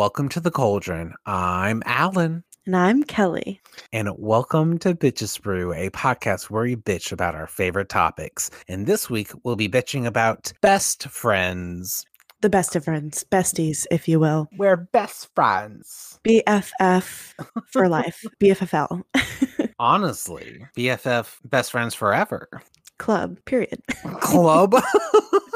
welcome to the Cauldron. I'm Allen. And I'm Kelly. And welcome to Bitches Brew, a podcast where we bitch about our favorite topics. And this week we'll be bitching about best friends. The best of friends, besties, if you will. We're best friends. BFF for life, BFFL. Honestly, BFF, best friends forever. Club, period. Club?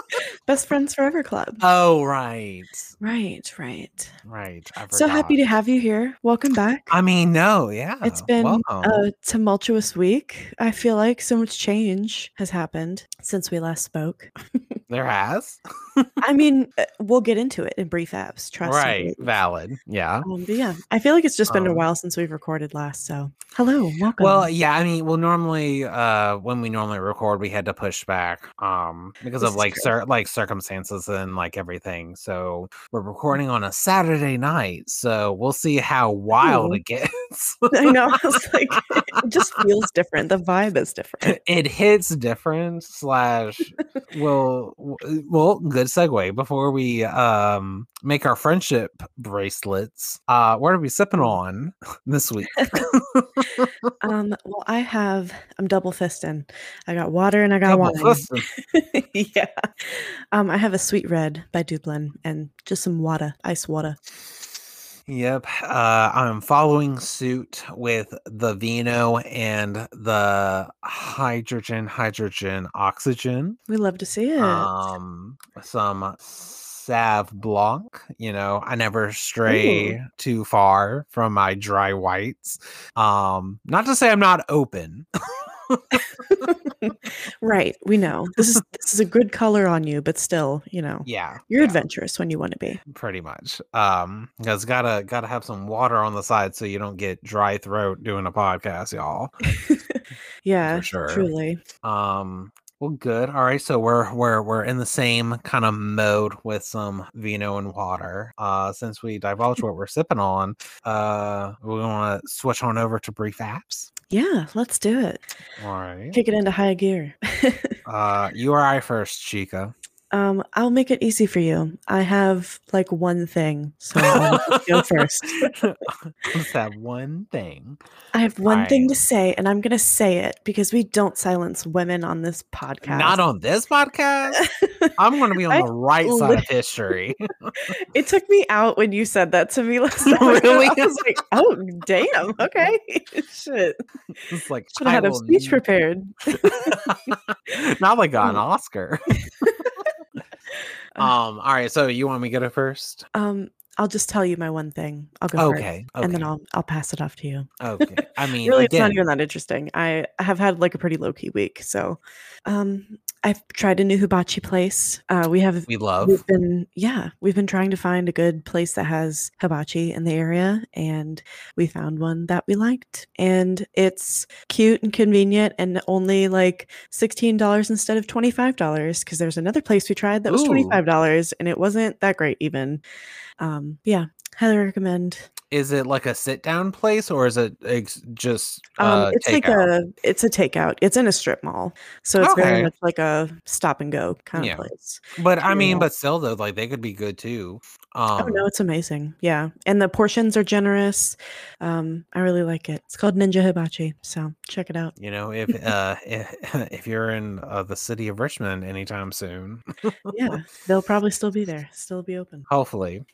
Best Friends Forever Club. Oh, right. Right, right. Right. So happy to have you here. Welcome back. I mean, no, yeah. It's been welcome. a tumultuous week. I feel like so much change has happened since we last spoke. there has. I mean, uh, we'll get into it in brief apps. Trust right. me. Right. Valid. Yeah. Um, but yeah, I feel like it's just been a Um, while since we've recorded last. So hello, welcome. Well, yeah, I mean, well, normally, uh, when we normally record, we had to push back, um, because This of like certain like circumstances and like everything. So we're recording on a Saturday night, so we'll see how wild Ooh. it gets. I know. Like, it just feels different. The vibe is different. it hits different. Slash, well, well, good segue. Before we um make our friendship bracelets, uh, what are we sipping Mm. on this week? Um, well, I have. I'm double fisting. I got water and I got Double wine. yeah. Um, I have a sweet red by Dublin and just some water, ice water. Yep. Uh, I'm following suit with the vino and the hydrogen, hydrogen, oxygen. We love to see it. Um, some Sav Blanc. You know, I never stray too far from my dry whites. Um, not to say I'm not open. right. We know this is this is a good color on you, but still, you know, Yeah, you're yeah, adventurous when you want to be. pretty much. Um, because gotta gotta have some water on the side so you don't get dry throat doing a podcast, y'all. yeah, sure. truly. Um, well, good. All right, so we're we're we're in the same kind of mode with some vino and water. Uh, since we divulged what we're sipping on, uh, we want to switch on over to brief apps. Yeah, let's do it. All right. Kick it into high gear. Uh, you or I first, Chica. Um, I'll make it easy for you. I have like one thing, so I'll go first. What's that one thing? I have one thing to say, and I'm going to say it because we don't silence women on this podcast. Not on this podcast. I'm going to be on I the right side of history. it took me out when you said that to me last time. Really? I was like, oh, damn. Okay. Shit. it's like Should have had a speech prepared. now they got an. Oscar. Um. All right. So you want me to go first? Um, I'll just tell you my one thing. I'll go first. Okay. And then I'll I'll pass it off to you. Okay. I mean, really, it's not even that interesting. I I have had like a pretty low key week. So, um, I've tried a new hibachi place. Uh, we have we love. We've been, yeah, we've been trying to find a good place that has hibachi in the area, and we found one that we liked. And it's cute and convenient, and only like sixteen dollars instead of twenty five dollars. Because there's another place we tried that was twenty five dollars, and it wasn't that great even. Um, yeah, highly recommend. Is it like a sit down place or is it ex- just Um, uh, it's like takeout? a it's a takeout. It's in a strip mall, so it's Okay. very much like a stop and go kind Yeah. of place. But I mean, yeah. but still though, like they could be good too. Um, Oh no, it's amazing. Yeah, and the portions are generous. Um, I really like it. It's called Ninja Hibachi, so check it out. You know, if uh if, if you're in uh, the city of Richmond anytime soon, Yeah, they'll probably still be there, still be open. hopefully.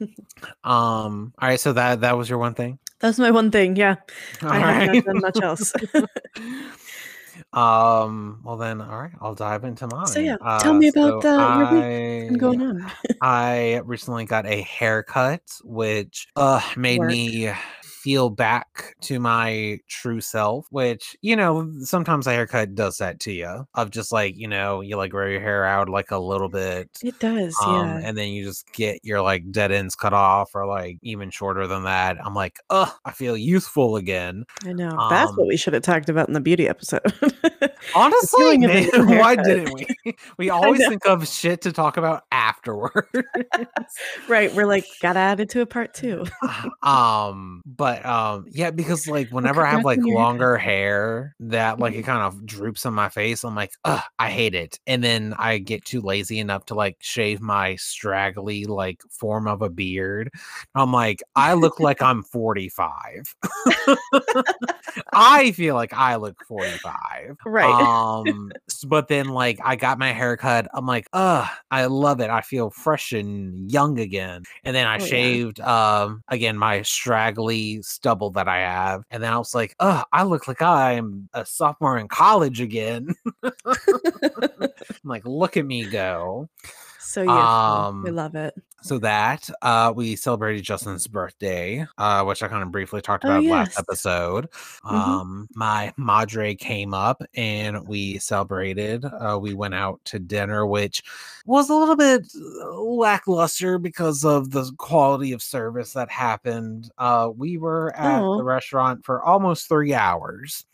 Um. All right. So that that was your one thing. That's my one thing. Yeah, All I have right. not done much else. um. Well then, all right. I'll dive into mine. so yeah, tell me about so the your week and going I- on. I recently got a haircut, which uh made Work. me feel back to my true self. Which you know, sometimes a haircut does that to you. Of just like you know, you like grow your hair out like a little bit, It does. um, yeah. and then you just get your like dead ends cut off, or like even shorter than that. I'm like, ugh, I feel youthful again. I know. That's what um, we should have talked about in the beauty episode. Honestly, feeling of a man, why didn't we? We always think of shit to talk about afterward. right. We're like, gotta add it to a part two. um but um yeah because like whenever i have like congrats on your haircut. longer hair that like it kind of droops on my face i'm like Ugh, i hate it and then i get too lazy enough to like shave my straggly like form of a beard i'm like i look like i'm 45 i feel like i look 45 Right. um but then like i got my haircut. i'm like uh i love it i feel fresh and young again and then i Oh, yeah. shaved um again my straggly stubble that i have and then i was like uh i look like i'm a sophomore in college again i'm like look at me go so we um, love it. So that uh we celebrated justin's birthday uh which i kind of briefly talked Oh, about last yes. episode Mhm. um my madre came up and we celebrated uh we went out to dinner which was a little bit uh, lackluster because of the quality of service that happened uh we were at Oh. the restaurant for almost three hours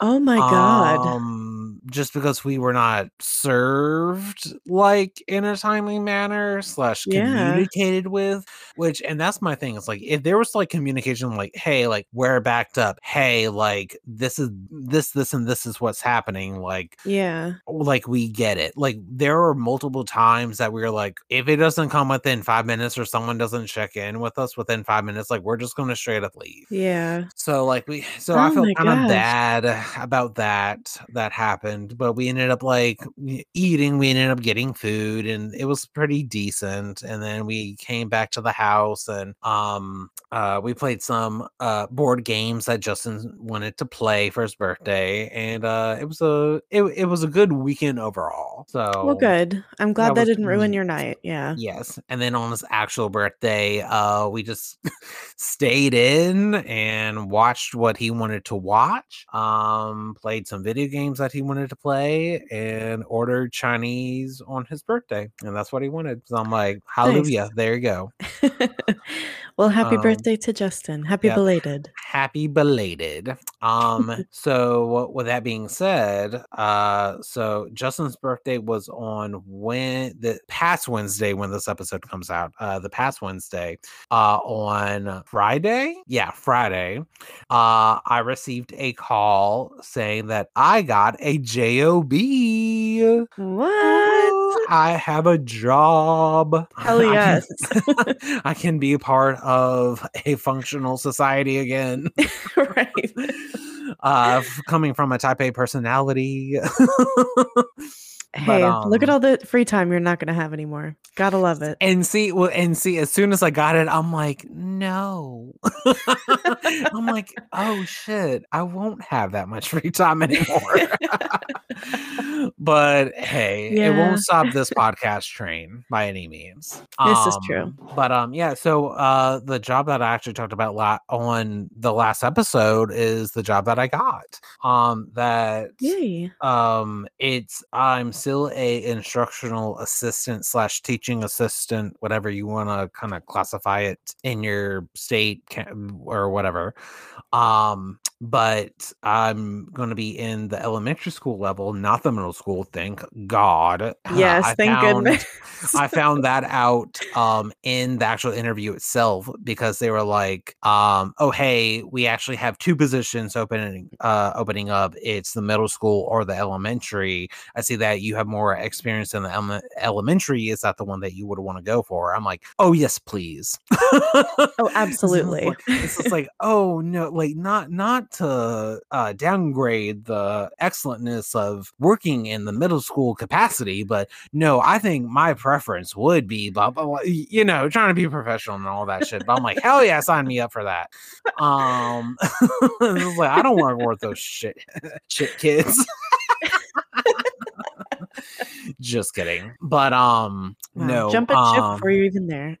Oh my god. um, just because we were not served like in a timely manner slash Yeah. Mm-hmm. communicated with, which and that's my thing. It's like if there was like communication, like, hey, like we're backed up, hey, like this is this, this, and this is what's happening, like yeah. like we get it. Like there were multiple times that we were like, if it doesn't come within five minutes or someone doesn't check in with us within five minutes, like we're just gonna straight up leave. Yeah. So like we so I Oh felt my kind of bad about that that happened, but we ended up like eating, we ended up getting food and it was pretty decent. And then we came back to the house and um uh we played some uh board games that Justin wanted to play for his birthday and uh it was a it, it was a good weekend overall. So Well, good. I'm glad that that, didn't ruin your night. Yeah. Yes. And then on his actual birthday, uh, we just stayed in and watched what he wanted to watch. Um, played some video games that he wanted to play and ordered Chinese on his birthday. And that's what he wanted. So I'm like, hallelujah, there you go. well, happy Um, birthday to Justin. Happy yeah. belated. happy belated um so with that being said uh so justin's birthday was on when the past wednesday when this episode comes out uh the past wednesday uh on friday yeah friday uh i received a call saying that i got a job What? I have a job. Hell I can- yes. I can be a part of a functional society again. right. uh, coming from a type A personality. Hey, look at um, all the free time you're not going to have anymore. Gotta love it. and see, well, and see, as soon as I got it, I'm like, no. I'm like, oh shit, I won't have that much free time anymore. but hey, it won't stop this podcast train by any means. This is true. Um, But um, yeah. So uh, the job that I actually talked about la- on the last episode is the job that I got. Um, that Yay. um it's i'm still a instructional assistant slash teaching assistant whatever you want to kind of classify it in your state or whatever. Um but i'm going to be in the elementary school level not the middle school thank god Yes, I thank found- goodness. I found that out um in the actual interview itself because they were like, um, oh hey, we actually have two positions opening uh opening up. It's the middle school or the elementary. I see that you have more experience in the ele- elementary. Is that the one that you would want to go for? I'm like, oh yes, please. Oh, absolutely. it's just like, oh no, like not not to uh downgrade the excellentness of working in the middle school capacity, but no, I think my preference would be blah blah, blah you know, trying to be professional and all that shit. But I'm like, hell yeah, sign me up for that. Um like I don't want to work with those shit shit kids. Just kidding. But um Wow, no Jump at ship um, before you're even there.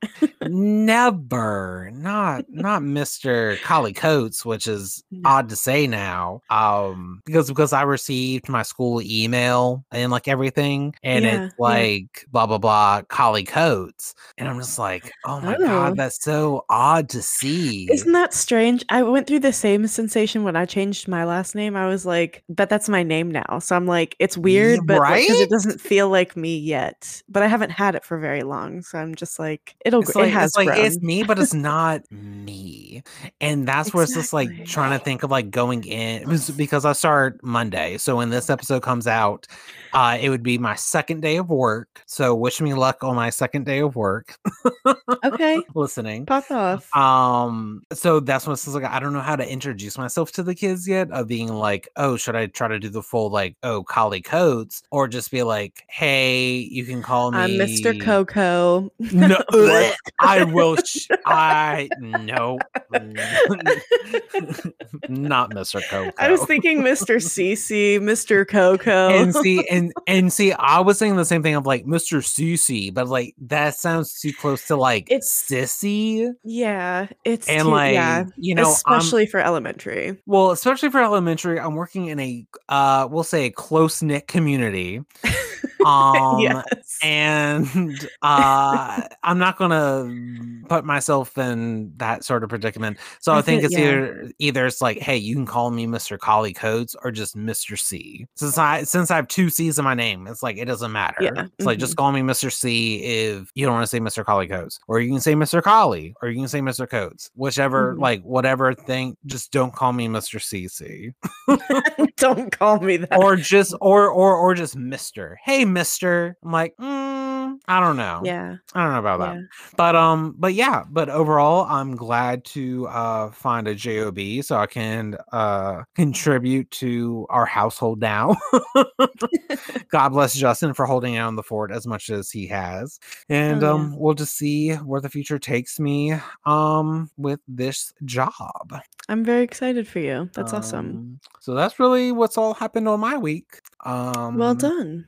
Never not not mr collie coates which is No. odd to say now um because because i received my school email and like everything and Yeah, yeah. it's like blah blah blah collie coates and i'm just like oh my Oh. god that's so odd to see Isn't that strange? I went through the same sensation when I changed my last name. I was like, but that's my name now. So I'm like, it's weird, but because right? it doesn't feel like me yet. But I haven't had it for very long. So I'm just like, it'll It's it like- has it's like it's me, but it's not me. And that's where it's just like trying to think of like going in it was because I start Monday. So when this episode comes out, uh, it would be my second day of work. So wish me luck on my second day of work. Okay, listening. pop off. Um, so that's what it's like. I don't know how to introduce myself to the kids yet. Of being like, oh, should I try to do the full like, oh, collie coates, or just be like, hey, you can call me I'm Mr. Coco. No? I will. Sh- I no, not Mr. Coco. I was thinking Mr. Cece, Mr. Coco. and see, and and see, I was saying the same thing of like Mr. Susie, but like that sounds too close to like It's- sissy, yeah, it's and too- like yeah, you know, I'm- especially for elementary. Well, especially for elementary, I'm working in a uh we'll say a close knit community. Um yes. and uh I'm not gonna put myself in that sort of predicament. So I, I think feel- it's yeah. either either it's like, hey, you can call me Mr. Collie Coates or just Mr. C. Since I since I have two C's in my name, it's like it doesn't matter. Yeah, It's like just call me Mr. C if you don't want to say Mr. Collie Coates. Or you can say Mr. Collie, or you can say Mr. Coates. Whichever, Mhm. like whatever thing, just don't call me Mr. CC. Don't call me that. or just or or or just Mr. Hey, Mister. I'm like, mm, I don't know. yeah, I don't know about that. yeah. But um, but yeah, but overall, I'm glad to uh find a job so I can uh contribute to our household now. God bless Justin for holding down the fort as much as he has, and Oh, yeah. um, we'll just see where the future takes me um with this job. I'm very excited for you. That's awesome. Um, So that's really what's all happened on my week. Um, Well done.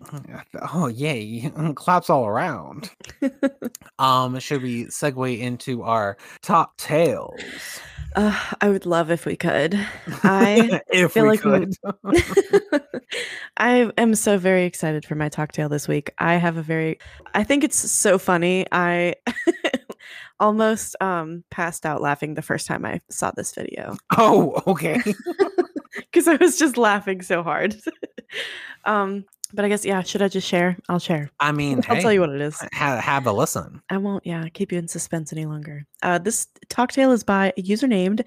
Oh yay! Claps all around. um, should we segue into our top tales? Uh, I would love if we could. I if feel we like we- could. I am so very excited for my talk tale this week. I have a very I think it's so funny. I almost um passed out laughing the first time I saw this video oh, okay. because I was just laughing so hard. Um but I guess yeah, should I just share? I'll share. I mean, I'll tell you what it is. ha- have a listen. I won't, yeah, keep you in suspense any longer. Uh, this talk tale is by a user named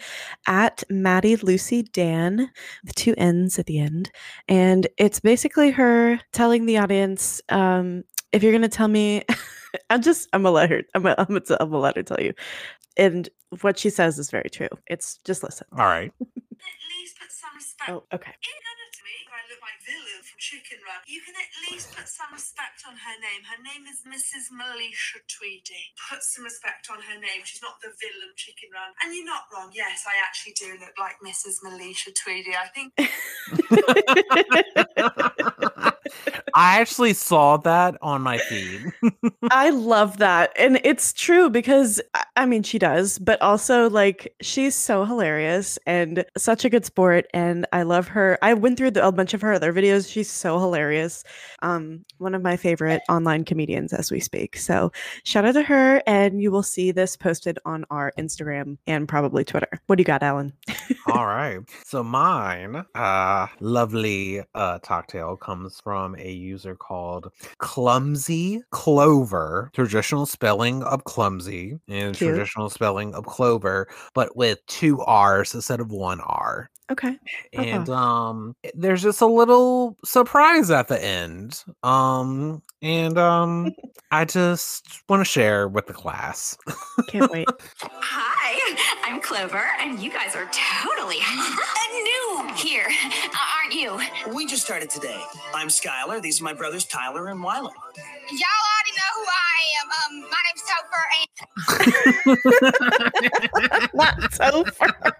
at Maddie Lucy Dan, with two N's at the end. And it's basically her telling the audience, um, if you're going to tell me, I'm just, I'm going to let her, I'm going I'm to I'm gonna let her tell you. And what she says is very true. It's just listen. All right. at least put some respect. Oh, okay. In anatomy, I look like Villain from Chicken Run. You can at least put some respect on her name. Her name is Mrs. Melisha Tweedy. Put some respect on her name. She's not the villain Chicken Run. And you're not wrong. Yes, I actually do look like Mrs. Melisha Tweedy. I think I actually saw that on my feed. I love that. And it's true because I- mean she does, but also like she's so hilarious and such a good sport and I love her. I went through the, a bunch of her other videos. She's so hilarious. Um one of my favorite online comedians as we speak. So shout out to her and you will see this posted on our Instagram and probably Twitter. What do you got, Allen? All right. So mine, uh, lovely uh talk tale comes from a user called Clumsy Clover. Traditional spelling of clumsy and Cute. traditional spelling of clover, but with two R's instead of one R. Okay. Uh-huh. And um there's just a little surprise at the end. Um and um I just want to share with the class. Can't wait. Hi, I'm Clover, and you guys are totally new here, aren't you? We just started today. I'm Skylar. These are my brothers Tyler and Wyler. Y'all already know who I am. Um, my name's Topher, and Not so far.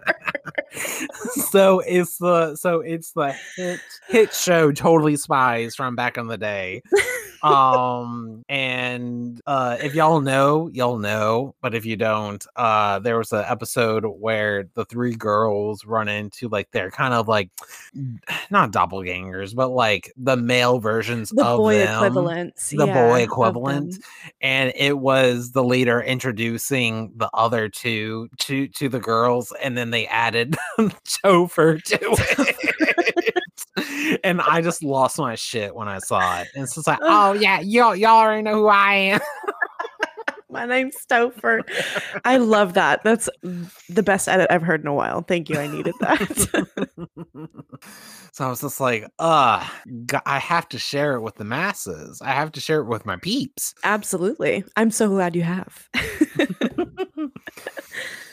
So it's the so it's the hit hit show totally spies from back in the day um and uh if y'all know y'all know but if you don't uh there was an episode where the three girls run into like they're kind of like not doppelgangers but like the male versions The of boy them equivalents. the yeah, boy equivalent and it was the leader introducing the other two to to the girls and then they added Topher to it and i just lost my shit when i saw it and it's just like oh yeah y'all y'all already know who i am My name's Topher. I love that. That's the best edit I've heard in a while. Thank you. I needed that. so I was just like, uh, I have to share it with the masses. I have to share it with my peeps. Absolutely. I'm so glad you have.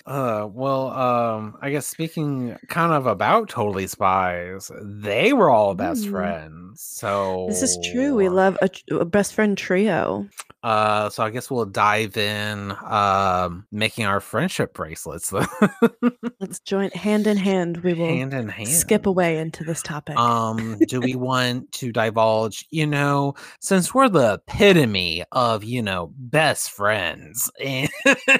Uh, well, um, I guess speaking kind of about Totally Spies, they were all best Mm. friends. So this is true. We love a, a best friend trio. Uh, so I guess we'll dive in, um, making our friendship bracelets Let's join hand in hand. We will hand in hand. skip away into this topic. Um, do we want to divulge, you know, since we're the epitome of, you know, best friends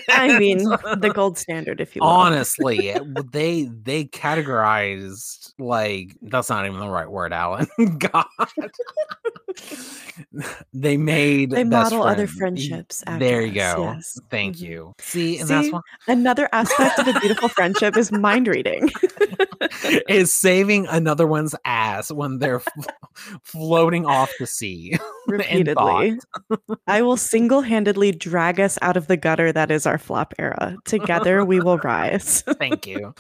I mean, the gold standard, if you will. honestly, it- they they categorized like that's not even the right word, Allen. God. they made They best model other friend- y- friendships. after There you us, go. yes. Thank Mhm. you. See, and that's See? Another aspect of a beautiful friendship is mind reading. is saving another one's ass when they're f- floating off the sea. repeatedly. I will single handedly drag us out of the gutter that is our flop era. Together we will rise. Thank you.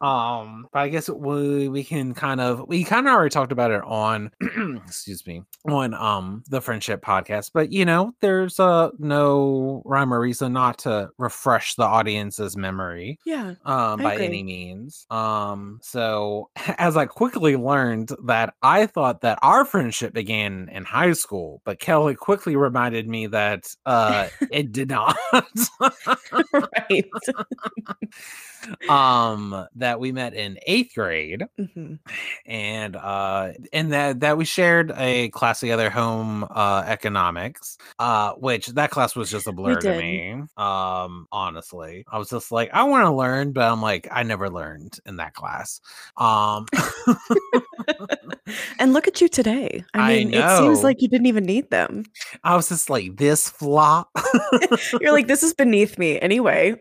um, but I guess we we can kind of we kind of already talked about it on excuse me on um the friendship podcast, but you know there's uh no rhyme or reason not to refresh the audience's memory yeah. um I by agree. any means um so as i quickly learned that i thought that our friendship began in high school but kelly quickly reminded me that uh it did not right. um that we met in eighth grade Mhm. and uh and that that we shared a class together home uh economics uh which that class was just a blur to me um honestly i was just like i want to learn but i'm like i never learned in that class um And look at you today. I I mean, it seems like you didn't even need them. i was just like this flop You're like, this is beneath me anyway.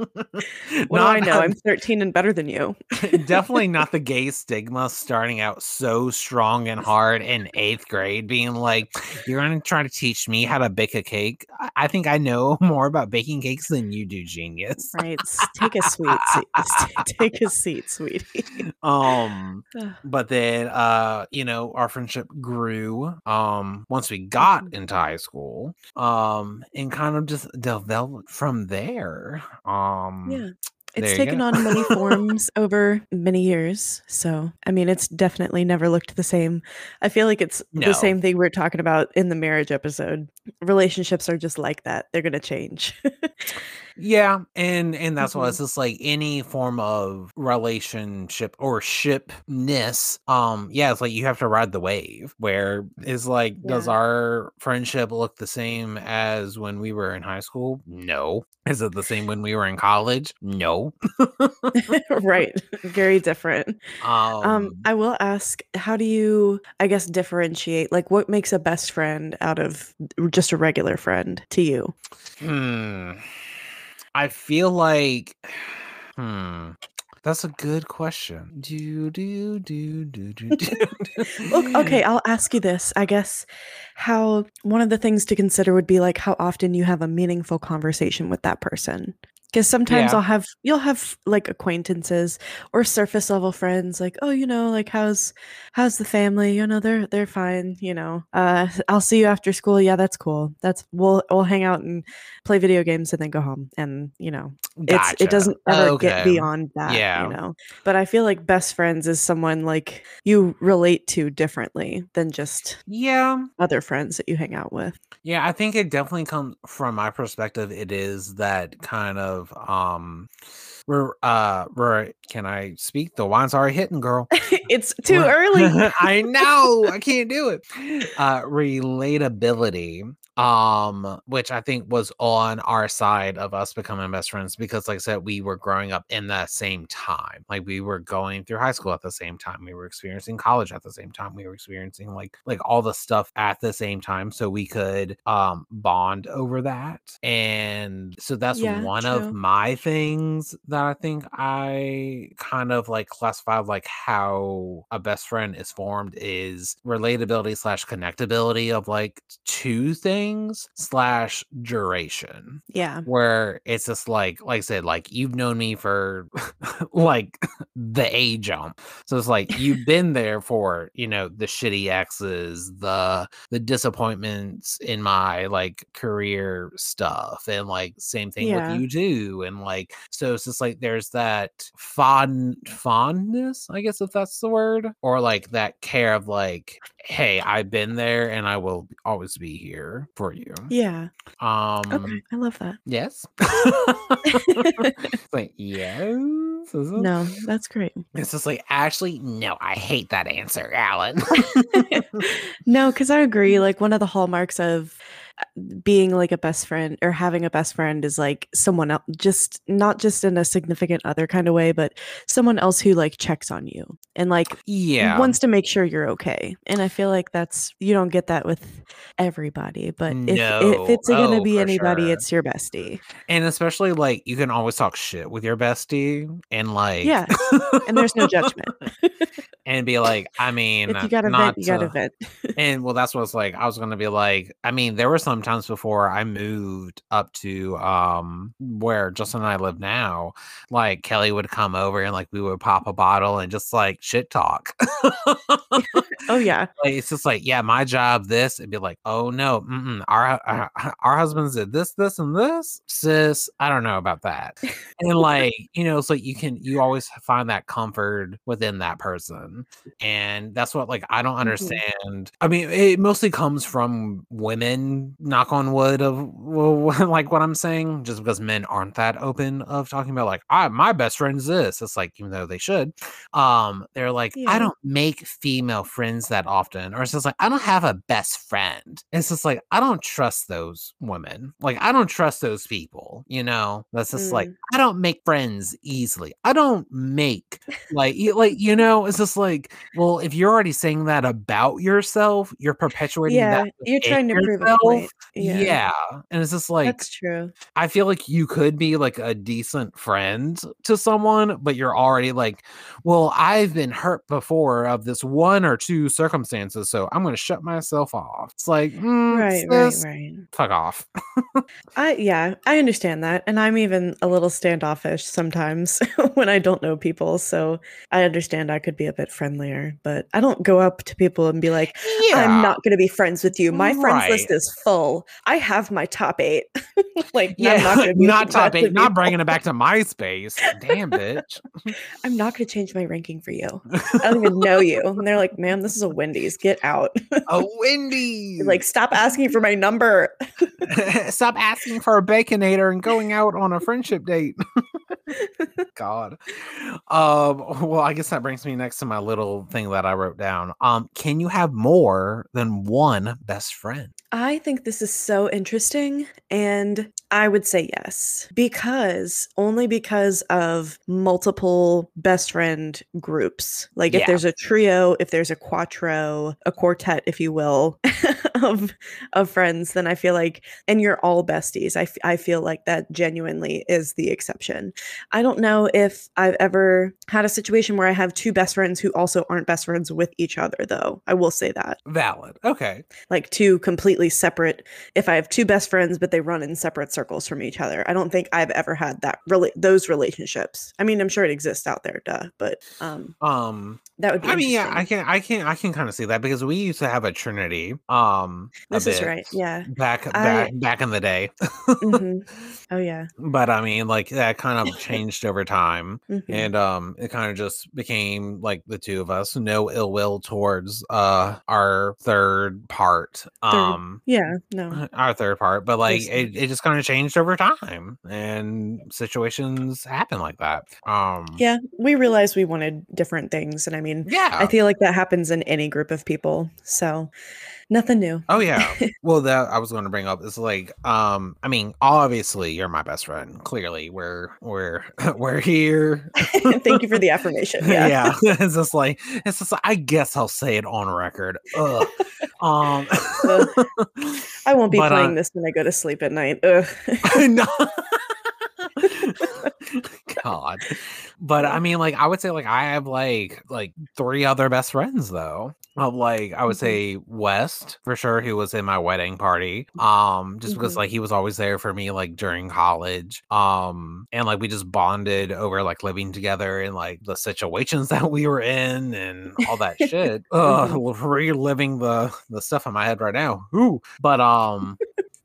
Do I know? I'm 13 and better than you. definitely not the gay stigma starting out so strong and hard in eighth grade, being like, You're gonna try to teach me how to bake a cake. I- I think I know more about baking cakes than you do, genius. Right. Take a sweet seat. Take a seat, sweetie. Um, but then uh, you know, our friendship grew um once we got Mhm. into high school. Um, and kind of just developed from there. Um Yeah. It's taken on many forms over many years. So, I mean, it's definitely never looked the same. I feel like it's No. the same thing we are talking about in the marriage episode. Relationships are just like that. They're going to change. Yeah, and and that's why Mhm. it's just like any form of relationship or shipness. Um, yeah, it's like you have to ride the wave. Where is like, does our friendship look the same as when we were in high school? No. Is it the same when we were in college? No. right. Very different. Um, Um, I will ask, how do you, I guess, differentiate? Like, what makes a best friend out of just a regular friend to you? hmm. I feel like hmm. That's a good question. Do do do do do do. Look, okay, I'll ask you this. I guess how one of the things to consider would be like how often you have a meaningful conversation with that person. Because sometimes Yeah. I'll have you'll have like acquaintances or surface level friends, like, oh, you know, like how's how's the family? You know, they're they're fine. You know, uh, I'll see you after school. Yeah, that's cool. That's we'll we'll hang out and play video games and then go home. And you know, it's it doesn't ever get beyond that. Yeah. you know. But I feel like best friends is someone like you relate to differently than just Yeah. other friends that you hang out with. Yeah, I think it definitely comes from my perspective. It is that kind of um, we're uh, we're can I speak? The wine's already hitting, girl. it's too Re- early. I know. I can't do it. Uh, relatability, um, which I think was on our side of us becoming best friends because, like I said, we were growing up in the same time. Like we were going through high school at the same time. We were experiencing college at the same time. We were experiencing like like all the stuff at the same time, so we could um bond over that. And so that's Yeah, one true. of my things that that I think I kind of like classified like how a best friend is formed is relatability slash connectability of like two things slash duration Yeah. where it's just like like I said, like you've known me for like the A jump. So it's like you've been there for, you know, the shitty exes, the the disappointments in my like career stuff, and like same thing Yeah. with you too. And like so it's just like there's that fond fondness, I guess if that's the word, or like that care of like, hey, I've been there and I will always be here for you. Yeah. Um Okay. I love that. Yes. Like yes. No, that's great. It's just like actually no. I hate that answer, Allen. no, because I agree. Like one of the hallmarks of being like a best friend or having a best friend is like someone else, just not just in a significant other kind of way, but someone else who like checks on you and like yeah. wants to make sure you're okay. And I feel like that's you don't get that with everybody, but if No. if it's gonna Oh, be anybody, sure. it's your bestie. and especially like you can always talk shit with your bestie and like Yeah, and there's no judgment. and be like, I mean, if you got to vent, you got to to- vent. And well, that's what it's like. I was gonna be like, I mean, there were some times before I moved up to um where Justin and I live now. Like Kelly would come over and like we would pop a bottle and just like shit talk. Oh yeah, like it's just like, yeah, my job, this, and be like, oh no, mm-mm, our, our our husbands did this, this, and this, sis. I don't know about that. and like, you know, so you can you always find that comfort within that person, and that's what like I don't Mhm. understand. I mean, it mostly comes from women. Knock on wood of well, like what I'm saying, just because men aren't that open of talking about like, I my best friend's this. It's like even though they should, um, they're like, Yeah. I don't make female friends that often, or it's just like I don't have a best friend. It's just like I don't trust those women. Like I don't trust those people. You know, that's just like Mm. I don't make friends easily. I don't make like you like you know. It's just like well, if you're already saying that about yourself, you're perpetuating yeah. that. You're trying to prove Yeah. Yeah, and it's just like that's true. I feel like you could be like a decent friend to someone, but you're already like, well, I've been hurt before of this one or two circumstances, so I'm going to shut myself off. It's like, mm, Right, right, sis, right. fuck off. I yeah, I understand that. And I'm even a little standoffish sometimes when I don't know people. So I understand I could be a bit friendlier, but I don't go up to people and be like, I'm not going to be friends with you. My friends list Right. is full. I have my top 8. like Yeah, I'm not not top eight, not bringing it back to MySpace. Damn, bitch. I'm not going to change my ranking for you. I don't even know you. And they're like, "Ma'am, this is a Wendy's. Get out." A Wendy's. like, stop asking for my number. Stop asking for a baconator and going out on a friendship date. God. Um, well, I guess that brings me next to my little thing that I wrote down. Um, can you have more than one best friend? I think this is so interesting, and I would say yes because only because of multiple best friend groups. Like if there's a trio, if there's a quattro, a quartet, if you will, of of friends, then I feel like, and you're all besties. I, f- I feel like that genuinely is the exception. I don't know if I've ever had a situation where I have two best friends who also aren't best friends with each other, though. I will say that Valid. Okay. like two completely separate if i have two best friends but they run in separate circles from each other i don't think i've ever had that really those relationships i mean i'm sure it exists out there duh but um Um, that would be I mean, yeah, I can, I can, I can kind of see that because we used to have a trinity. Um, this is right yeah Back, I- back, back in the day. Mhm. oh yeah but I mean, like that kind of changed over time. Mhm. and um it kind of just became like the two of us no ill will towards uh our third part um yeah no our third part but like it, it just kind of changed over time and situations happen like that um yeah we realized we wanted different things and i mean yeah. i feel like that happens in any group of people so nothing new. Oh yeah. Well that i was going to bring up is like um i mean obviously you're my best friend clearly. We're we're we're here. Thank you for the affirmation. Yeah, yeah, it's just like it's just like, I guess I'll say it on record. Ugh. um, i won't be but, uh, playing this when i go to sleep at night. Ugh. no. God. But I mean, like, I would say, like, I have like like three other best friends though. Of like, I would Mhm. say West for sure, who was in my wedding party. Um, just because Mhm. like he was always there for me, like during college. Um, and like we just bonded over like living together and like the situations that we were in and all that shit. Ugh, reliving the the stuff in my head right now. Ooh. But um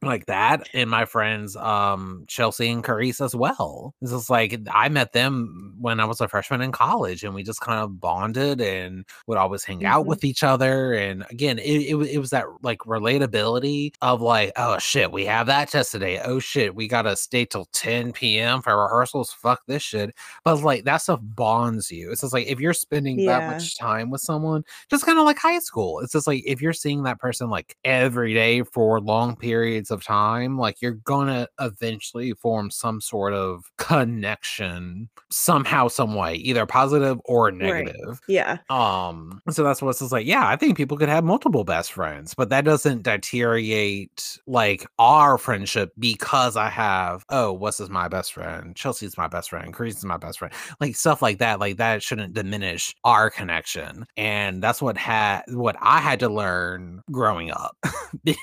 like that and my friends um chelsea and Carice as well. This is like i met them when i was a freshman in college and we just kind of bonded and would always hang out Mhm. with each other and again it, it, it was that like relatability of like oh shit we have that test today. Oh shit we gotta stay till 10 p.m for rehearsals. Fuck this shit. But like that stuff bonds you. It's just like if you're spending that much time with someone just kind of like high school. It's just like if you're seeing that person like every day for long periods of time, like you're gonna eventually form some sort of connection somehow, some way, either positive or negative. Yeah. Um, so that's what's just like, yeah, I think people could have multiple best friends, but that doesn't deteriorate like our friendship because I have, oh, what's is my best friend? Chelsea's my best friend, Chris is my best friend, like stuff like that. Like that shouldn't diminish our connection. And that's what had what I had to learn growing up. Be-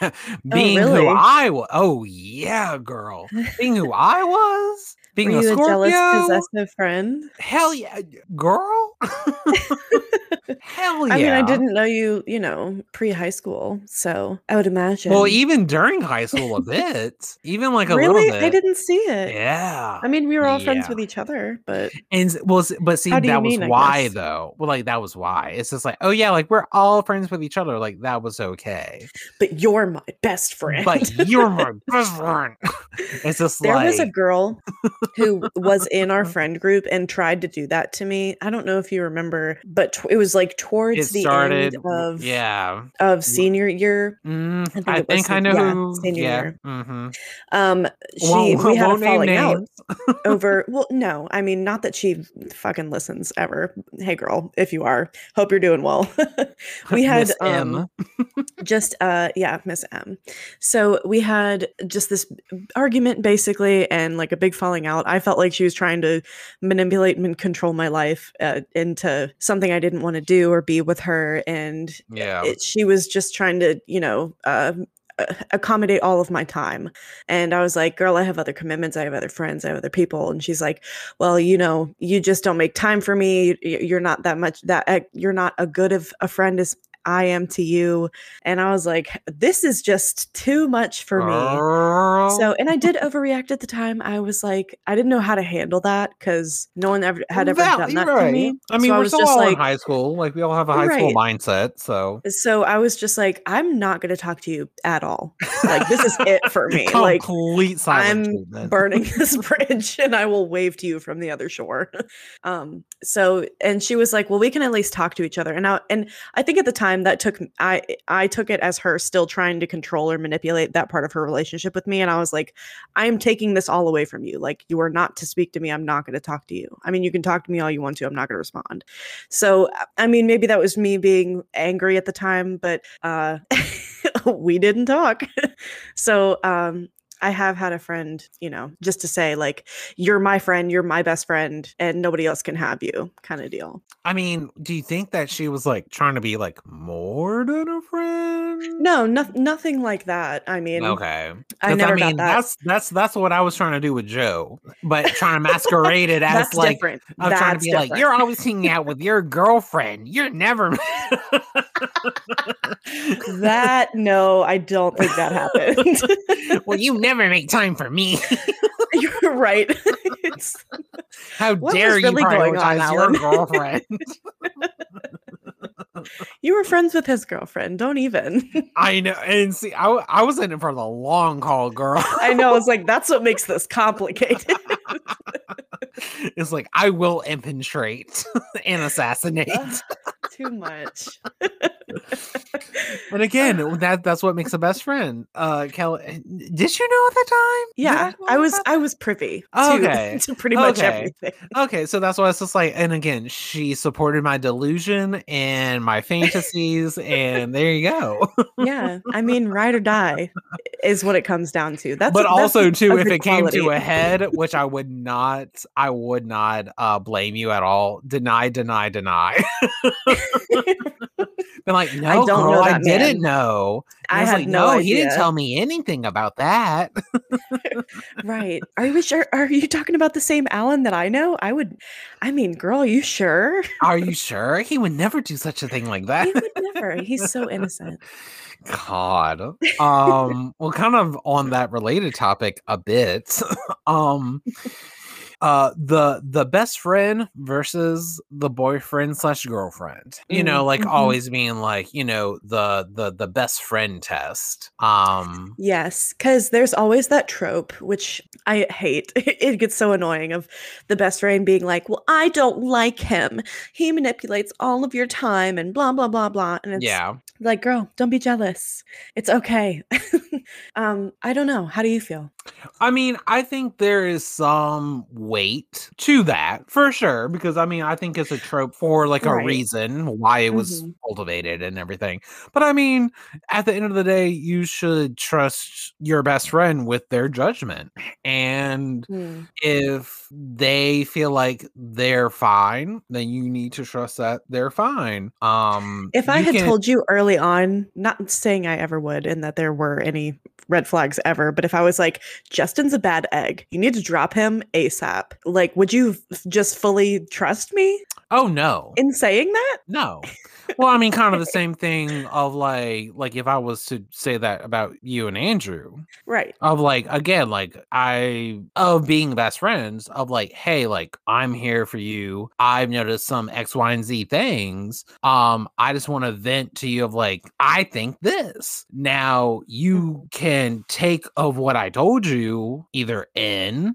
Being really? who I was. Oh yeah, girl. Being who I was. Being Were a you a jealous, possessive friend? Hell yeah, girl. Hell yeah. I mean, I didn't know you, you know, pre high school, so I would imagine. Well, even during high school, a bit, even like a really, little bit. I didn't see it. Yeah. I mean, we were all friends with each other, but And well, but see, How do you that was mean, I why though. Well, like that was why. It's just like, oh yeah, like we're all friends with each other. Like that was okay. but you're my best friend. But you're my best friend. It's just there like was a girl who was in our friend group and tried to do that to me. I don't know if you remember, but t- it was like towards it the started. end of yeah. of senior year. Mm, think I it was think I know yeah, who. senior yeah. year. hmm Um, she Won't, we had a falling out over. Well, no, I mean not that she fucking listens ever. Hey, girl, if you are, hope you're doing well. we had um just uh yeah miss m so we had just this argument basically and like a big falling out i felt like she was trying to manipulate and control my life uh, into something i didn't want to do or be with her and Yeah. it, she was just trying to you know uh, uh, accommodate all of my time. And i was like girl i have other commitments i have other friends i have other people. And she's like well you know you just don't make time for me. You're not that much that uh, you're not a good of a friend as i am to you and i was like this is just too much for me so and i did overreact at the time i was like i didn't know how to handle that because no one ever had ever Val- done that to me I mean, So we're was still just all in high school. Like we all have a high school mindset. So so i was just like i'm not going to talk to you at all like this is it for me like complete silent I'm treatment. burning this bridge and I will wave to you from the other shore. Um so and she was like, "Well, we can at least talk to each other." And I and I think at the time that took I I took it as her still trying to control or manipulate that part of her relationship with me and I was like, "I am taking this all away from you. Like you are not to speak to me. I'm not going to talk to you. I mean, you can talk to me all you want to. I'm not going to respond." So, I mean, maybe that was me being angry at the time, but uh we didn't talk. so, um I have had a friend, you know, just to say like you're my friend, you're my best friend and nobody else can have you kind of deal. I mean, do you think that she was like trying to be like more than a friend? No, no nothing like that. I mean, Okay. I never mean, got that. that's that's that's what I was trying to do with Joe, but trying to masquerade it as That's like different. I'm trying to That's be like you're always hanging out with your girlfriend. You're never. that no, I don't think that happened. well, you never make time for me. you're right. it's How dare you really going on, prioritize your girlfriend? you were friends with his girlfriend. Don't even. I know, and see, I, I was in it for the long haul, girl. I know. It's like that's what makes this complicated. it's like I will infiltrate and assassinate. Ugh, Too much. and again, that that's what makes a best friend. Uh, Kelly, did you know at the time? Yeah, you know I was I was privy Okay. to, to pretty much Okay. everything. Okay, so that's why it's just like, and again, she supported my delusion and my fantasies, and there you go. Yeah, I mean, ride or die is what it comes down to. That's but that's also too, if it came to a head, which I would not, I would not uh blame you at all. Deny, deny, deny. Been like, no, don't girl, know I that didn't know. And I was had like, no he didn't tell me anything about that. Right? Are you sure? Are you talking about the same Allen that I know? I would. I mean, girl, are you sure? Are you sure? He would never do such a thing like that. He would never. He's so innocent. God. Um, well, kind of on that related topic a bit. um uh the the best friend versus the boyfriend slash girlfriend you know Mm, like mhm. always being like you know the the the best friend test um Yes, because there's always that trope, which I hate. It gets so annoying of the best friend being like, "Well, I don't like him. He manipulates all of your time and blah blah blah blah." And it's yeah like, girl, don't be jealous. It's okay. um, I don't know. How do you feel? I mean, I think there is some weight to that for sure, because I mean, I think it's a trope for like a reason why it was Mhm. cultivated and everything. But I mean, at the end of the day, you should trust your best friend with their judgment. And Hmm. if they feel like they're fine, then you need to trust that they're fine. Um, If I had can- told you early on, not saying I ever would, and that there were any red flags ever, but if I was like, Justin's a bad egg, you need to drop him ASAP, like, would you f- just fully trust me oh no, in saying that? No. Well, I mean, kind of the same thing of like, like if I was to say that about you and Andrew, Right. of like, again, like I of being best friends, of like, hey, like I'm here for you. I've noticed some X, Y, and Z things. Um, I just want to vent to you of like, I think this. Now you can take of what I told you, either in,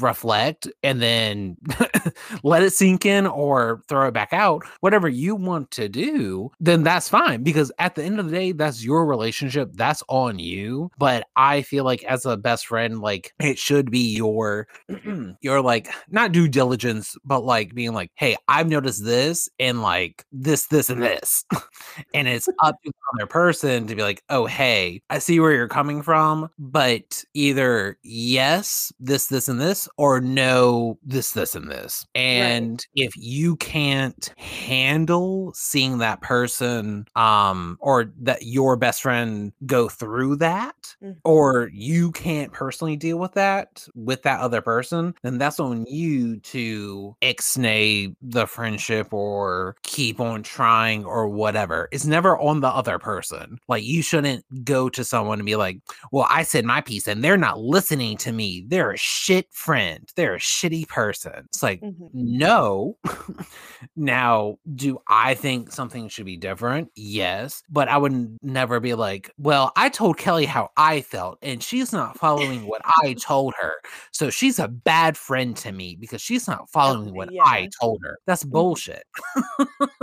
reflect, and then let it sink in or throw it back out, whatever you want to do, then that's fine. Because at the end of the day, that's your relationship. That's on you. But I feel like as a best friend, like it should be your your like not due diligence, but like being like, hey, I've noticed this and like this, this, and this. and it's up to the other person to be like, oh, hey, I see where you're coming from, but either yes, this, this, and this, or no, this, this, and this. And if you can't handle seeing that person, um, or that your best friend go through that, Mhm. or you can't personally deal with that with that other person, then that's on you to ixnay the friendship or keep on trying or whatever. It's never on the other person. Like you shouldn't go to someone and be like, well, I said my piece and they're not listening to me. They're a shit friend. They're a shitty person. It's like, Mhm. no. now, do I think something should be different? Yes. But I would never be like, well, I told Kelly how I felt and she's not following what I told her. So she's a bad friend to me because she's not following what I told her. That's bullshit.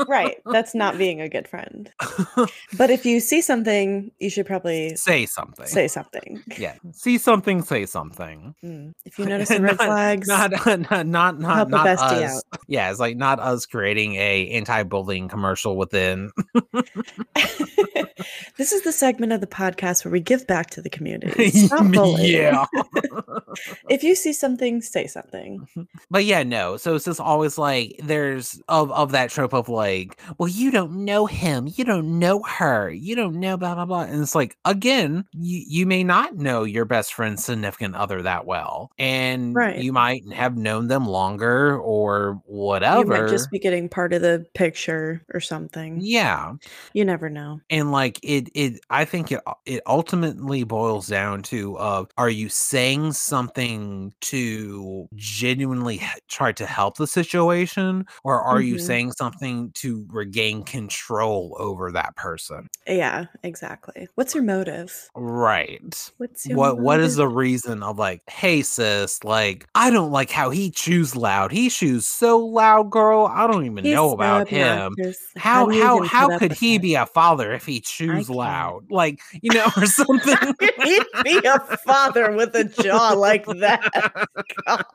right. That's not being a good friend. But if you see something, you should probably say something. say something. yeah. See something, say something. Mm. If you notice some red Not- flags, Not not not not, not us. Yeah, it's like not us creating a anti-bullying commercial within. this is the segment of the podcast where we give back to the community. Stop bullying. yeah. If you see something, say something. but yeah, no. So it's just always like there's of of that trope of like, well, you don't know him, you don't know her, you don't know blah blah blah. And it's like again, you you may not know your best friend's significant other that well, and Right. you might have known them longer or You whatever. might just be getting part of the picture or something. yeah. You never know. and like it it i think it it ultimately boils down to uh are you saying something to genuinely try to help the situation or are you Mhm. saying something to regain control over that person Yeah, exactly. What's your motive? right What's your what what is the reason of like hey sis like i don't like how he chews loud he chews so loud girl I don't even He's know about him. How do how how could he be a father if he chews loud? Like, you know, or something. He'd be a father with a jaw like that. God.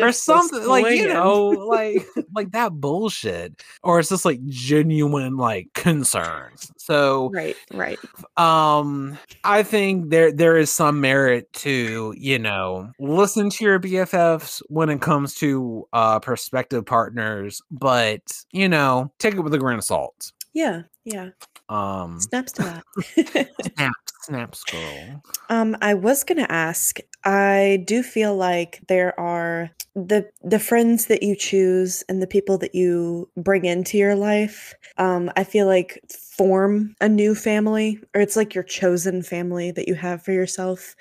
or something like you know like like that bullshit or it's just like genuine like concerns so Right, right. um i think there there is some merit to you know listen to your bffs when it comes to uh prospective partners but you know take it with a grain of salt Yeah, yeah. um Snaps to that. snap snap scroll Um, I was gonna ask. I do feel like there are the the friends that you choose and the people that you bring into your life. Um, I feel like form a new family, or it's like your chosen family that you have for yourself.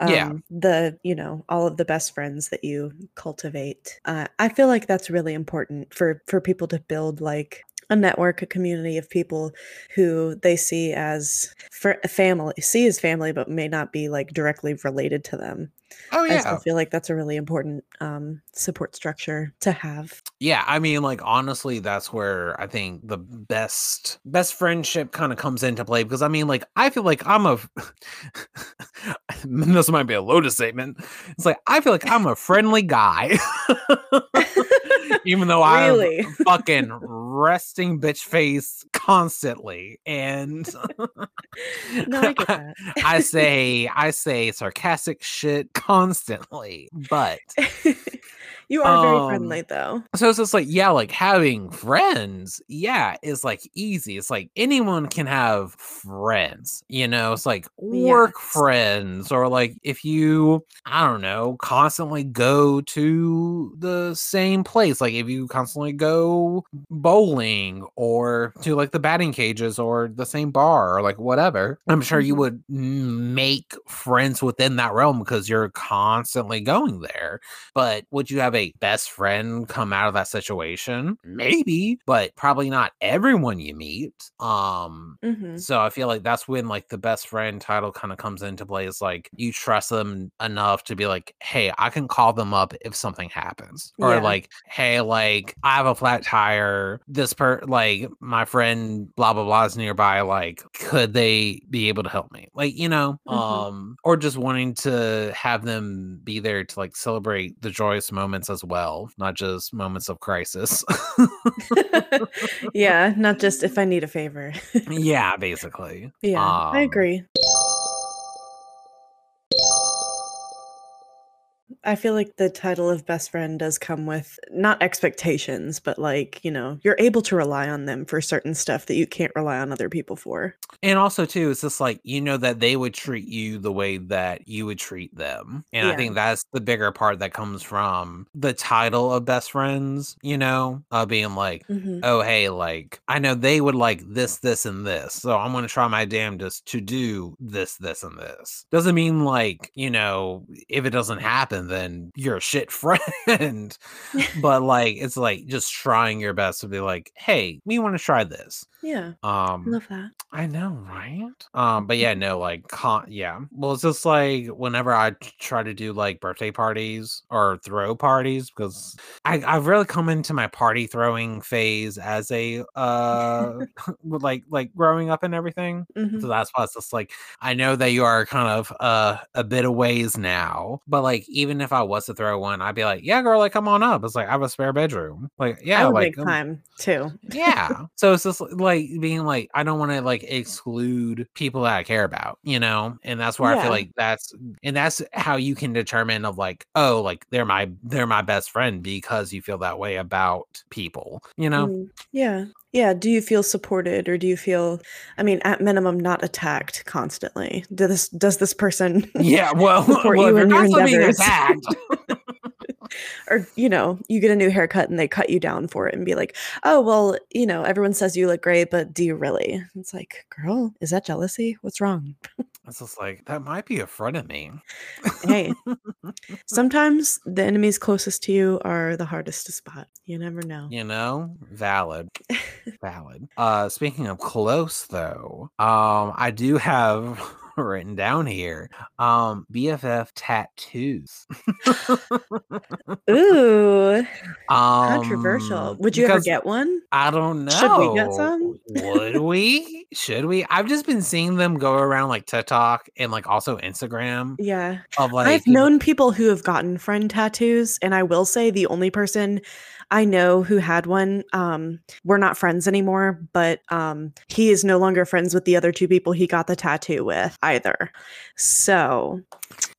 Yeah. Um, the you know all of the best friends that you cultivate. Uh, I feel like that's really important for for people to build like a network, a community of people who they see as fr- family, see as family, but may not be like directly related to them. oh I yeah still feel like that's a really important um, support structure to have. Yeah, I mean, like honestly, that's where I think the best best friendship kind of comes into play because I mean, like I feel like I'm a this might be a loaded statement. It's like I feel like I'm a friendly guy, even though I'm fucking resting bitch face constantly, and No, I get that. I say I say sarcastic shit constantly, but you are very Um, friendly, though. so it's just like, yeah, like having friends, yeah, is like easy. It's like anyone can have friends, you know, it's like work Yes. friends, or like if you, I don't know, constantly go to the same place, like if you constantly go bowling or to like the batting cages or the same bar or like whatever, I'm sure you Mhm. would make friends within that realm because you're constantly going there. But would you have a best friend come out of that situation? Maybe, but probably not everyone you meet. Um hmm so I feel like that's when like the best friend title kind of comes into play is like you trust them enough to be like, "Hey, I can call them up if something happens." Or Yeah. like, "Hey, like I have a flat tire. This per like my friend blah blah blah is nearby. Like, could they be able to help me?" Like, you know, Mhm. um or just wanting to have them be there to like celebrate the joyous moments as well, not just moments of crisis. yeah, not just if I need a favor. yeah, basically. yeah, I Um, agree. I feel like the title of best friend does come with not expectations, but like, you know, you're able to rely on them for certain stuff that you can't rely on other people for. And also too, it's just like you know that they would treat you the way that you would treat them. And I think that's the bigger part that comes from the title of best friends, you know, uh, being like, Mhm. oh hey, like I know they would like this, this, and this. So I'm gonna try my damnedest to do this, this, and this. Doesn't mean like, you know, if it doesn't happen, then you're a shit friend. but like it's like just trying your best to be like, hey, we want to try this. Yeah, Um love that. I know, right? Um, but yeah, no, like, con- yeah. Well, it's just like whenever I try to do like birthday parties or throw parties, because I I've really come into my party throwing phase as a uh, like like growing up and everything. Mhm. So that's why it's just like I know that you are kind of uh a bit of ways now, but like even if I was to throw one, I'd be like, yeah, girl, like come on up. It's like I have a spare bedroom. Like yeah, like um, time too. yeah. So it's just like being like, I don't want to like exclude people that I care about, you know? And that's where I feel like that's and that's how you can determine of like, oh, like they're my they're my best friend because you feel that way about people, you know? Mm, yeah. Yeah. Do you feel supported or do you feel, I mean, at minimum, not attacked constantly? Does this, does this person, Yeah, well, Support well you in your endeavors. attacked. or, you know, you get a new haircut and they cut you down for it and be like, oh, well, you know, everyone says you look great, but do you really? It's like, girl, is that jealousy? What's wrong? It's just like that might be a friend of me. Hey, sometimes the enemies closest to you are the hardest to spot. You never know. You know, valid, valid. Uh, speaking of close though, um, I do have written down here. Um, BFF tattoos. Ooh, um, controversial. Would you ever get one? I don't know. Should we get some? Would we? Should we? I've just been seeing them go around like TikTok and like also Instagram Yeah. of like I've known people who have gotten friend tattoos, and I will say the only person I know who had one, um, we're not friends anymore, but um, he is no longer friends with the other two people he got the tattoo with either. So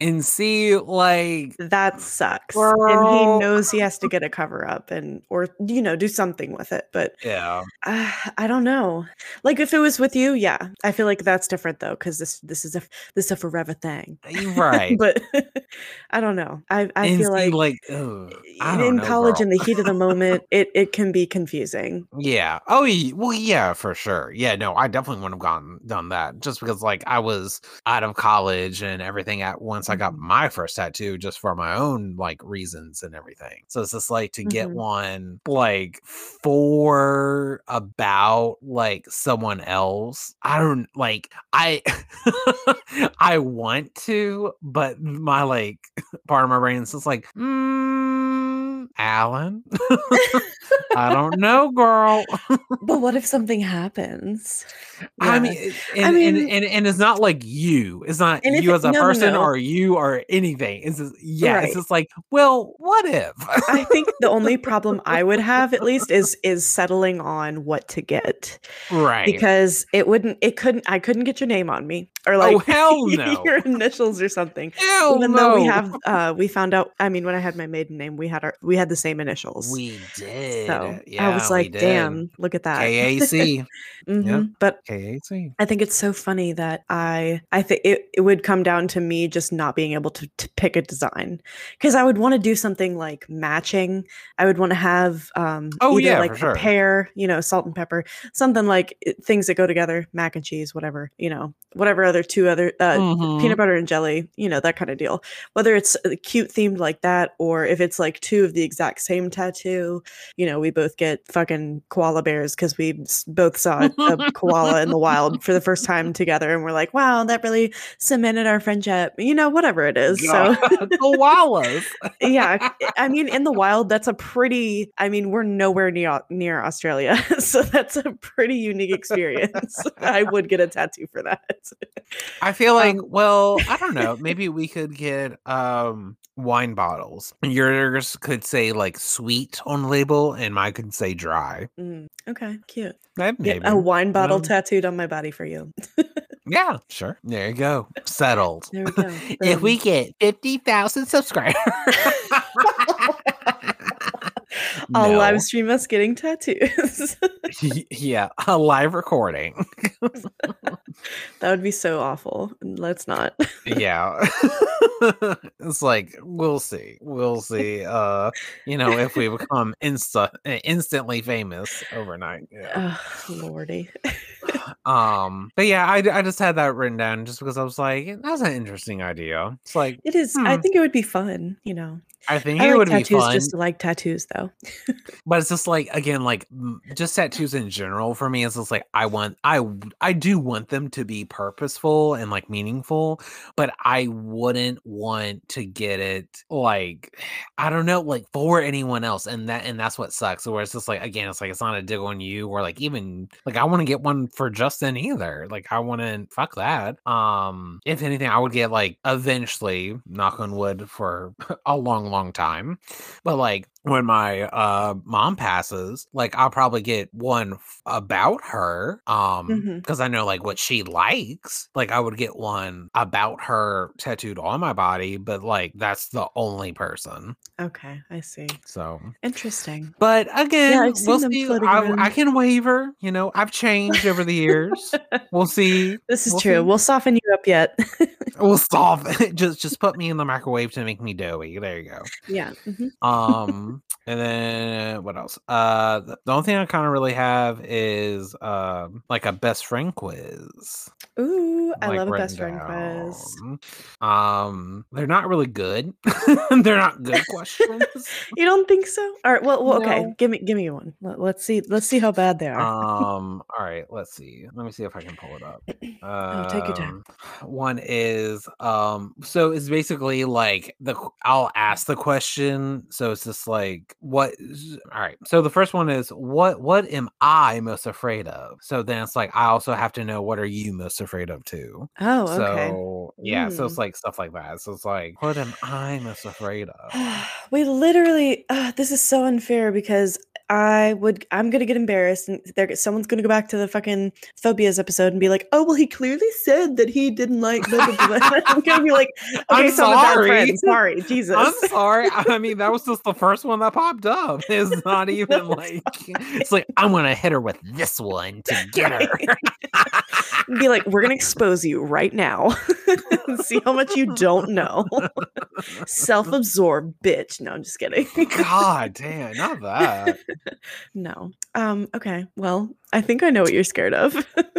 and see like that sucks. And he knows he has to get a cover up and, or, you know, do something with it. But yeah. uh, I don't know. Like if it was with you, yeah, I feel like that's different though, because this this is a this is a forever thing. Right. but I don't know. I I and feel see, like ugh, in know, college girl. in the heat of the moment it it can be confusing Yeah. Oh, well, yeah, for sure. Yeah, no, I definitely wouldn't have gone done that just because, like, I was out of college and everything. At once, I got my first tattoo just for my own like reasons and everything. So it's just like to get Mhm. one like for about like someone else. I don't like. I I want to, but my like part of my brain is just like, mm, Allen. I don't know, girl. but what if something happens I mean, and, I mean- and, and it's not like you. It's not you it- as a no, no, person no. or you or anything. It's just, yeah, Right. it's just like, well, what if? i think the only problem i would have at least is is settling on what to get right. because it wouldn't it couldn't i couldn't get your name on me or like oh, hell no. your initials or something hell even no. though we have uh we found out i mean when i had my maiden name we had our we had the same initials We did. so yeah, i was like damn look at that KAC. Mhm. but KAC. I think it's so funny that I I think it, it would come down to me just not being able to, to pick a design because I would want to do something like matching. I would want to have um Oh, yeah, like sure. a pear, you know, salt and pepper, something like it- things that go together, mac and cheese, whatever, you know, whatever other two other uh, Mhm. peanut butter and jelly, you know, that kind of deal. Whether it's uh, cute themed like that or if it's like two of the exact same tattoo, you know, we both get fucking koala bears because we both saw a koala in the wild for the first time together and we're like, wow, that really cemented our friendship, you know, whatever it is. So, Koalas. yeah, I mean, in the wild, that's a pretty, I mean, we're nowhere near, near Australia. So that's a pretty unique experience. I would get a tattoo for that. I feel like, Um, well, I don't know. Maybe we could get um wine bottles. Yours could say like sweet on label, and mine could say dry. Mm, okay, cute. Maybe. a wine bottle Um, tattooed on my body for you. Yeah, sure. There you go. Settled. There we go. if we get 50,000 subscribers. I'll No. live stream us getting tattoos. Yeah, a live recording. That would be so awful. Let's not. yeah. it's like we'll see. We'll see. Uh, you know, if we become insta uh, instantly famous overnight. Yeah. oh, lordy. Um, but yeah, I, I just had that written down just because I was like, that's an interesting idea. It's like It is. I Hmm. think it would be fun. You know, I think I it like would be tattoos fun, just like tattoos, though. but it's just like again, like just tattoos in general for me. It's just like I want, I, I do want them to be purposeful and like meaningful, but I wouldn't want to get it like I don't know, like for anyone else, and that and that's what sucks. Where it's just like again, it's like it's not a dig on you, or like even like I want to get one for Justin either. Like I want to fuck that. Um, if anything, I would get like eventually, knock on wood, for a long, long time. But like when my uh mom passes, like I'll probably get one f- about her. Um, because I know like what she likes. Like I would get one about her tattooed on my body, but like that's the only person. Okay, I see. So Interesting. but again, I've we'll see. I. I can waver. You know, I've changed over the years. we'll see. This is We'll true. see. We'll soften you up yet. We'll solve it. Just just put me in the microwave to make me doughy. There you go. Yeah. mhm. Um, and then what else? Uh, the, the only thing I kind of really have is um like a best friend quiz. Ooh, I like, love a best friend quiz. Um, they're not really good. they're not good questions. You don't think so? All right. Well, well okay. No. Give me, give me one. Let, let's see. Let's see how bad they are. um, all right. Let's see. Let me see if I can pull it up. Oh, take your time. Um, One is um, so it's basically like the I'll ask the question. So it's just like what? is- All right. So the first one is what? What am I most afraid of? So then it's like I also have to know what are you most afraid of too. oh, okay. So yeah, so it's Mm. like stuff like that. So it's like, what am I most afraid of? we literally uh, this is so unfair because I would I'm gonna get embarrassed and there someone's gonna go back to the fucking phobias episode and be like, oh well he clearly said that he didn't like blah, blah, blah." I'm gonna be like, okay, I'm so I'm sorry. Sorry, Jesus. I'm sorry. I mean, that was just the first one that popped up. It's not even like it's like I'm gonna hit her with this one to get her. Be like, we're gonna expose you right now. See how much you don't know. Self-absorbed bitch. No, I'm just kidding. God damn, not that. no. Um, okay. Well, I think I know what you're scared of.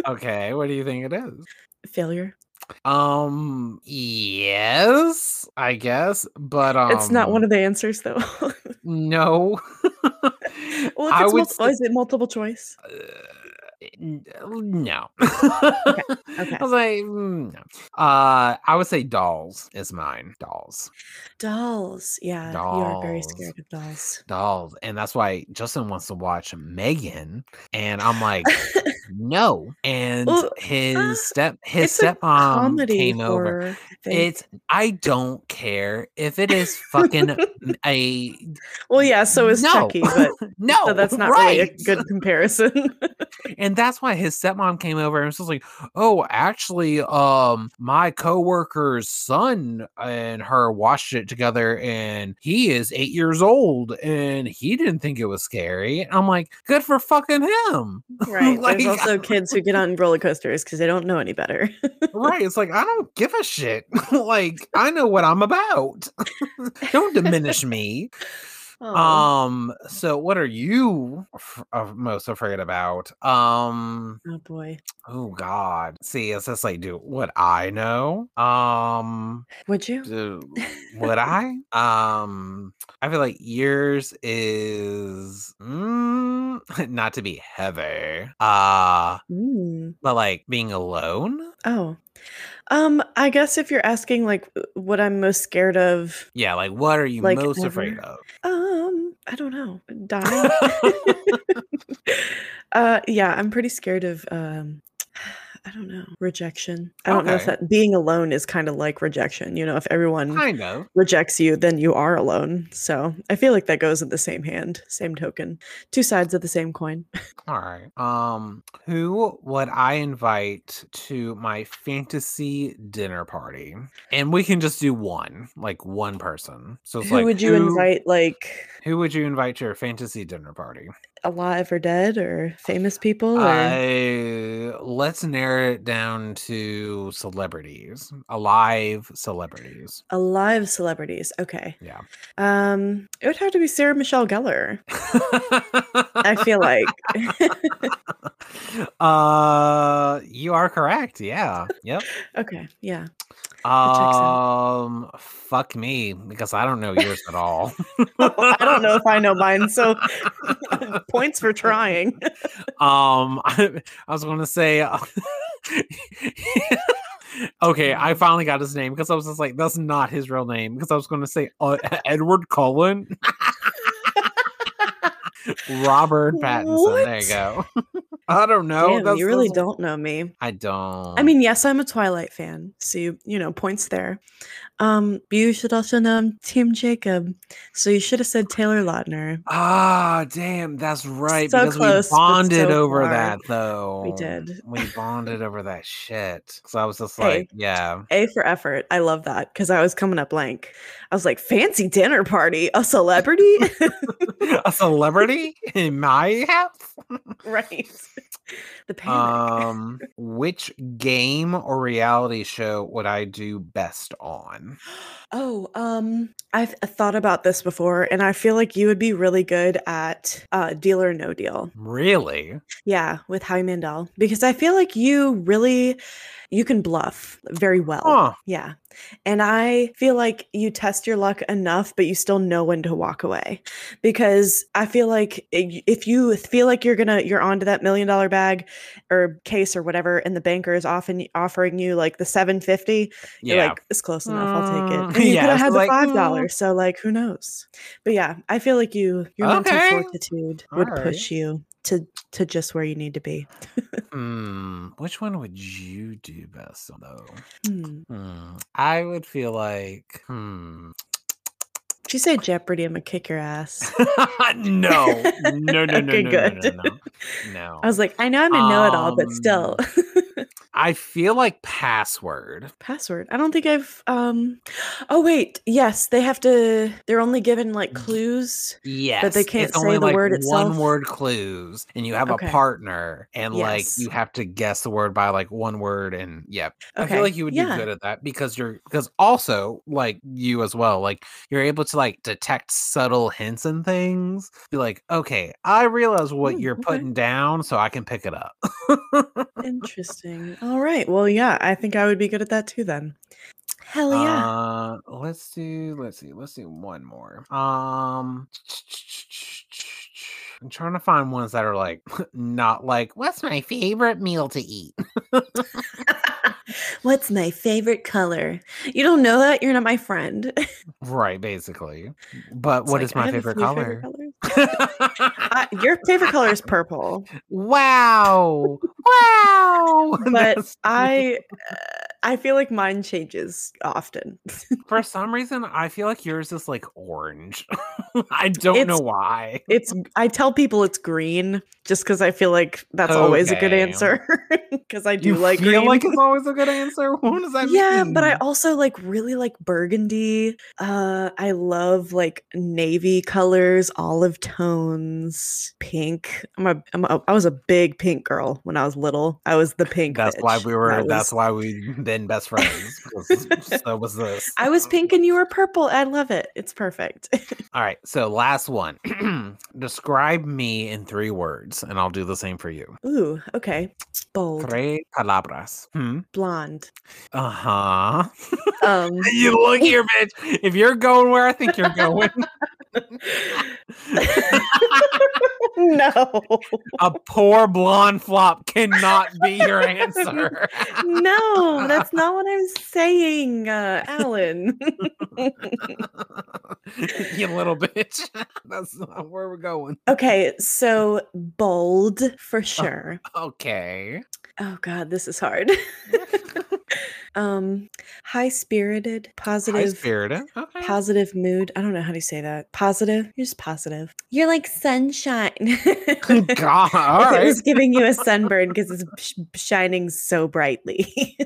Okay, what do you think it is? Failure. Um, yes, I guess, but um, it's not one of the answers though. no. well, if it's multiple, is it multiple choice? Uh, no. okay. I was like, mm, no. Uh, I would say dolls is mine. Dolls, Dolls. Yeah, Dolls. you are very scared of dolls. dolls, and that's why Justin wants to watch Megan, and I'm like, no. And Well, his uh, step, his stepmom came over. It's I don't care if it is fucking a well, yeah. So is no. Chucky, but no. so that's not right. really a good comparison. and that's why his stepmom came over and was just like, "Oh, actually, um, my coworker's son and her watched it together, and he is eight years old, and he didn't think it was scary." And I'm like, "Good for fucking him!" right. Like- There's also kids who get on roller coasters because they don't know any better. right? It's like I don't give a shit. like I know what I'm about. don't diminish me. Aw. Um. So, what are you f- uh, most afraid about? Um. oh boy. Oh God. See, it's just like, do what I know. Um. Would you? Do, would I? Um. I feel like yours is mm, not to be heavy. Uh Mm. but like being alone. Oh. Um, I guess if you're asking like what I'm most scared of, Yeah. Like, what are you Like, most afraid of? um, I don't know, dying. uh, yeah, I'm pretty scared of um, I don't know, rejection. I don't know if that being alone is kind of like rejection. You know, if everyone Kind of. rejects you, then you are alone. So I feel like that goes in the same hand, same token, two sides of the same coin. All right. Um, who would I invite to my fantasy dinner party? And we can just do one, like one person. So it's who like would you who- invite? Like Who would you invite to your fantasy dinner party? Alive or dead, or famous people? Or Uh, let's narrow it down to celebrities, alive celebrities. alive celebrities? Okay. Yeah. Um, it would have to be Sarah Michelle Gellar. I feel like. uh, you are correct. Yeah. Yep. okay, yeah. Um, fuck me because I don't know yours at all. I don't know if I know mine, so points for trying. Um, I, I was going to say. uh, okay, I finally got his name because I was just like, that's not his real name. Because I was going to say uh, Edward Cullen, Robert Pattinson. There you go. I don't know. Damn, that's- you really that's- don't know me. I don't. I mean, yes, I'm a Twilight fan, so you, you know, points there. Um, but you should also know I'm Team Jacob, so you should have said Taylor Lautner. Ah, damn, that's right. So because close, we bonded so over far. that, though. We did. We bonded over that shit. So I was just Hey. like, yeah. A for effort. I love that because I was coming up blank. I was like, fancy dinner party, a celebrity, a celebrity in my house. right? the panic. Um, which game or reality show would I do best on? Oh, um, I've thought about this before, and I feel like you would be really good at uh, Deal or No Deal. Really? Yeah, with Howie Mandel, because I feel like you really you can bluff very well. Huh. Yeah. And I feel like you test your luck enough, but you still know when to walk away. Because I feel like if you feel like you're gonna you're onto that million dollar bag or case or whatever, and the banker is often offering you like the 750, you're Yeah. like, it's close enough, I'll take it. And you yeah, could have had the like, five mm. dollars. So like who knows? But yeah, I feel like you your mental Okay. fortitude would Alright. push you to to just where you need to be. Hmm. Which one would you do best though? Hmm. Hmm. I would feel like. Hmm. You say Jeopardy, I'm gonna kick your ass. no. No. No. No. Okay, no, good. No. No. No. No. I was like, I know I'm a know-it-all, but Um, still. I feel like password. Password. I don't think I've. Um. Oh wait, yes, they have to. They're only given like clues. Yes, But they can't say the like word itself? one word clues, and you have Okay. a partner, and like you have to guess the word by like one word, and yeah, I feel like you would yeah. do good at that because you're because also like you as well, like you're able to like detect subtle hints and things. Be like, okay, I realize what Hmm, you're okay. putting down, so I can pick it up. Interesting. All right. Well, yeah, I think I would be good at that too. Then. Hell yeah. Uh, let's do. Let's see. Let's do one more. Um, I'm trying to find ones that are like not like what's my favorite meal to eat. What's my favorite color? You don't know that? You're not my friend. right, basically. But It's what like, is my have a favorite color? your favorite color is purple, wow! Wow! but I, uh, I feel like mine changes often. for some reason I feel like yours is like orange. I don't know why. It's I tell people it's green just because I feel like that's always a good answer because I do You like feel green. like it's always a good answer. What does that mean? yeah, but I also like really like burgundy. Uh I love like navy colors, olive tones, pink. I'm a, I'm a I was a big pink girl when I was little. I was the pink. That's why we were. That That's why we've been best friends. so was this. I was pink and you were purple. I love it. It's perfect. All right. So last one. Describe me in three words, and I'll do the same for you. Ooh, okay. Bold, Tres palabras. Hmm. blonde. Uh huh. Um You look here, bitch. If you're going where I think you're going, no. a poor blonde flop cannot be your answer. no, that's not what I'm saying, uh, Allen. you little bitch. That's not where we're going. okay, so bold for sure. Okay. Oh god, this is hard. Um, high spirited, High positive, spirited. Okay. positive mood. I don't know how to say that. Positive. You're just positive. You're like sunshine. God. All it right. was giving you a sunburn because it's sh- shining so brightly.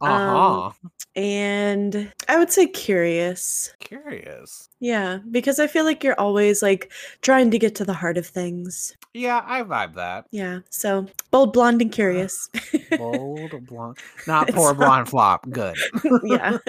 Uh huh. and I would say curious. Curious. Yeah, because I feel like you're always like trying to get to the heart of things. Yeah, I vibe that. Yeah. So bold, blonde, and curious. Bold blonde. Not Poor not- flop. Good. yeah.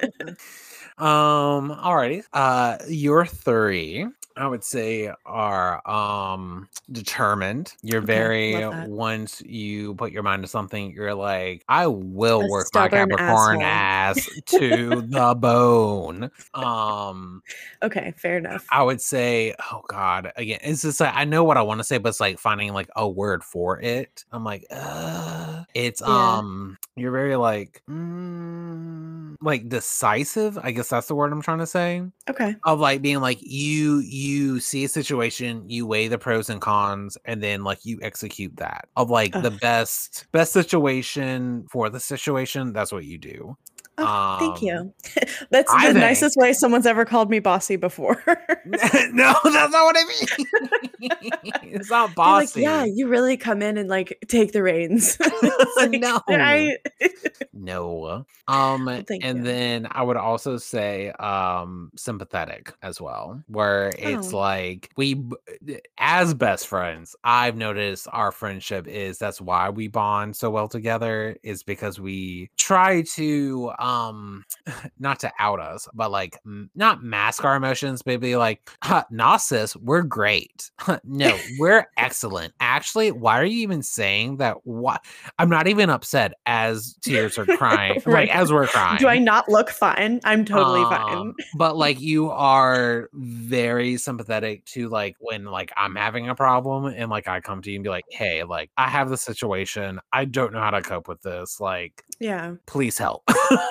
Um, alrighty. Uh your three, I would say, are um determined. You're Okay, very once you put your mind to something, you're like, I will A work my Capricorn asshole. ass to the bone. Um Okay. Fair enough. I would say, oh God, again, it's just like I know what I want to say, but it's like finding like a word for it. I'm like, uh it's Yeah. um you're very like mm, like decisive, I guess that's the word I'm trying to say. Okay. Of like being like you you see a situation, you weigh the pros and cons, and then like you execute that. Of like the best best situation for the situation, that's what you do. Oh, thank Um, you. That's I the think- nicest way someone's ever called me bossy before. no, that's not what I mean. it's not bossy. like, yeah, you really come in and like take the reins. Like, No. I, No. Um thank and you. then I would also say um sympathetic as well, where it's Oh. like we as best friends, I've noticed our friendship is that's why we bond so well together is because we try to um not to out us, but like m- not mask our emotions, but be like, huh, nah, we're great. no, we're excellent. Actually, why are you even saying that? What? I'm not even upset as tears are crying, Right. like as we're crying. do I not look fine? I'm totally Um, fine. but like you are very sympathetic to like when like I'm having a problem and like I come to you and be like, hey, like I have the situation. I don't know how to cope with this. Like, Yeah. please help.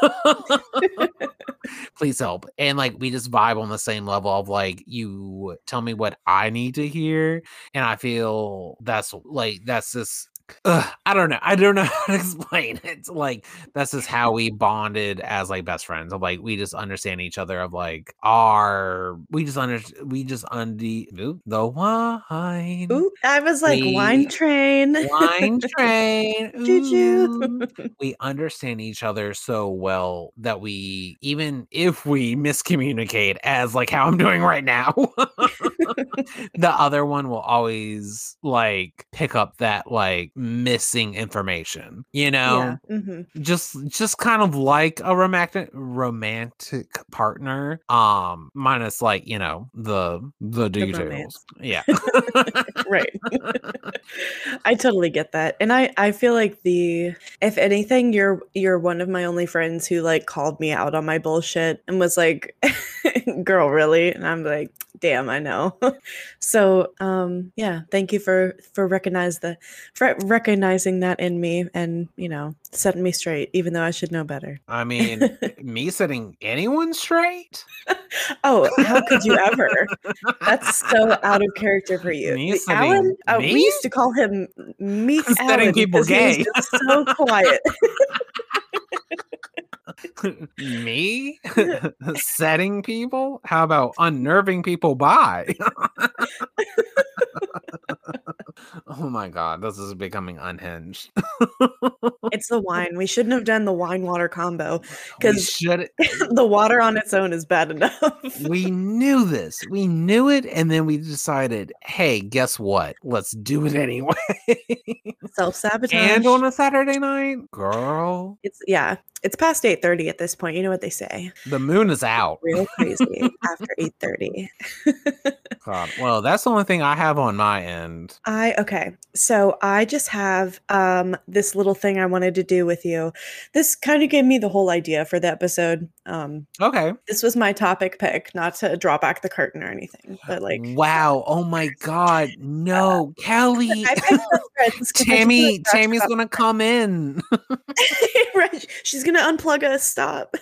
please help. And like we just vibe on the same level of like you tell me what I need to hear. And I feel that's like that's just Ugh, I don't know. I don't know how to explain it. Like that's just how we bonded as like best friends. Of like we just understand each other. Of like our we just under we just undi the wine Ooh, I was like We- wine train. wine train. Ooh. we understand each other so well that we even if we miscommunicate as like how I'm doing right now, the other one will always like pick up that like missing information. You know, Yeah. hmm just just kind of like a romantic romantic partner um minus like you know the the details romance. yeah Right. I totally get that. And I I feel like the if anything you're you're one of my only friends who like called me out on my bullshit and was like girl really and I'm like damn I know. so um yeah, thank you for for recognize the for recognizing that in me and you know setting me straight even though I should know better. i mean me setting anyone straight Oh, how could you ever? That's so out of character for you. Me setting Allen, uh, we used to call him Meek Setting Alan people because he was gay. so quiet. me setting people how about unnerving people by oh my god this is becoming unhinged it's the wine. We shouldn't have done the wine water combo because should the water on its own is bad enough. we knew this. We knew it, and then we decided, hey, guess what? Let's do it anyway. Self sabotage. and on a Saturday night, girl, it's yeah, it's past eight thirty at this point. You know what they say? the moon is out. Real crazy after eight thirty. God. Well, that's the only thing I have on my end. I okay. So I just have um this little thing I wanted to do with you. This kind of gave me the whole idea for the episode. Um Okay. this was my topic pick, not to draw back the curtain or anything, but like wow. Oh my God. No, Kelly. I picked the I Tammy, Tammy's gonna come in. right. She's gonna unplug us. Stop.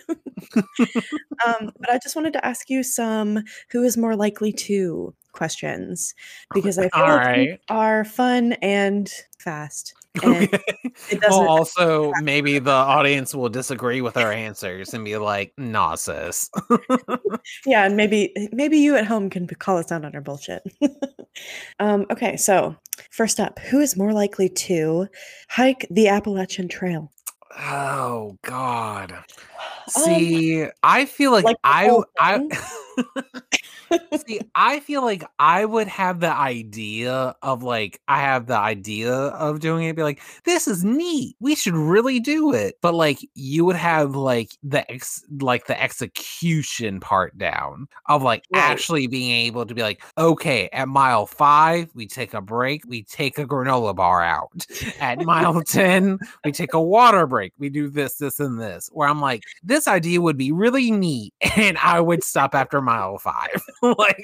um, but I just wanted to ask you some who is more likely to questions because I feel right. are fun and fast. And Okay. it Well, also, maybe the audience will disagree with our answers and be like, nah, sis. yeah, and maybe maybe you at home can call us out on our bullshit. um, okay, so first up, who is more likely to hike the Appalachian Trail? Oh God. Um, See, I feel like, like I I? See, I feel like I would have the idea of like I have the idea of doing it, be like, this is neat. We should really do it. But like you would have like the ex like the execution part down of like Right. actually being able to be like, okay, at mile five, we take a break, we take a granola bar out. At mile 10, we take a water break. We do this, this, and this. Where I'm like, this idea would be really neat, and I would stop after mile five. like,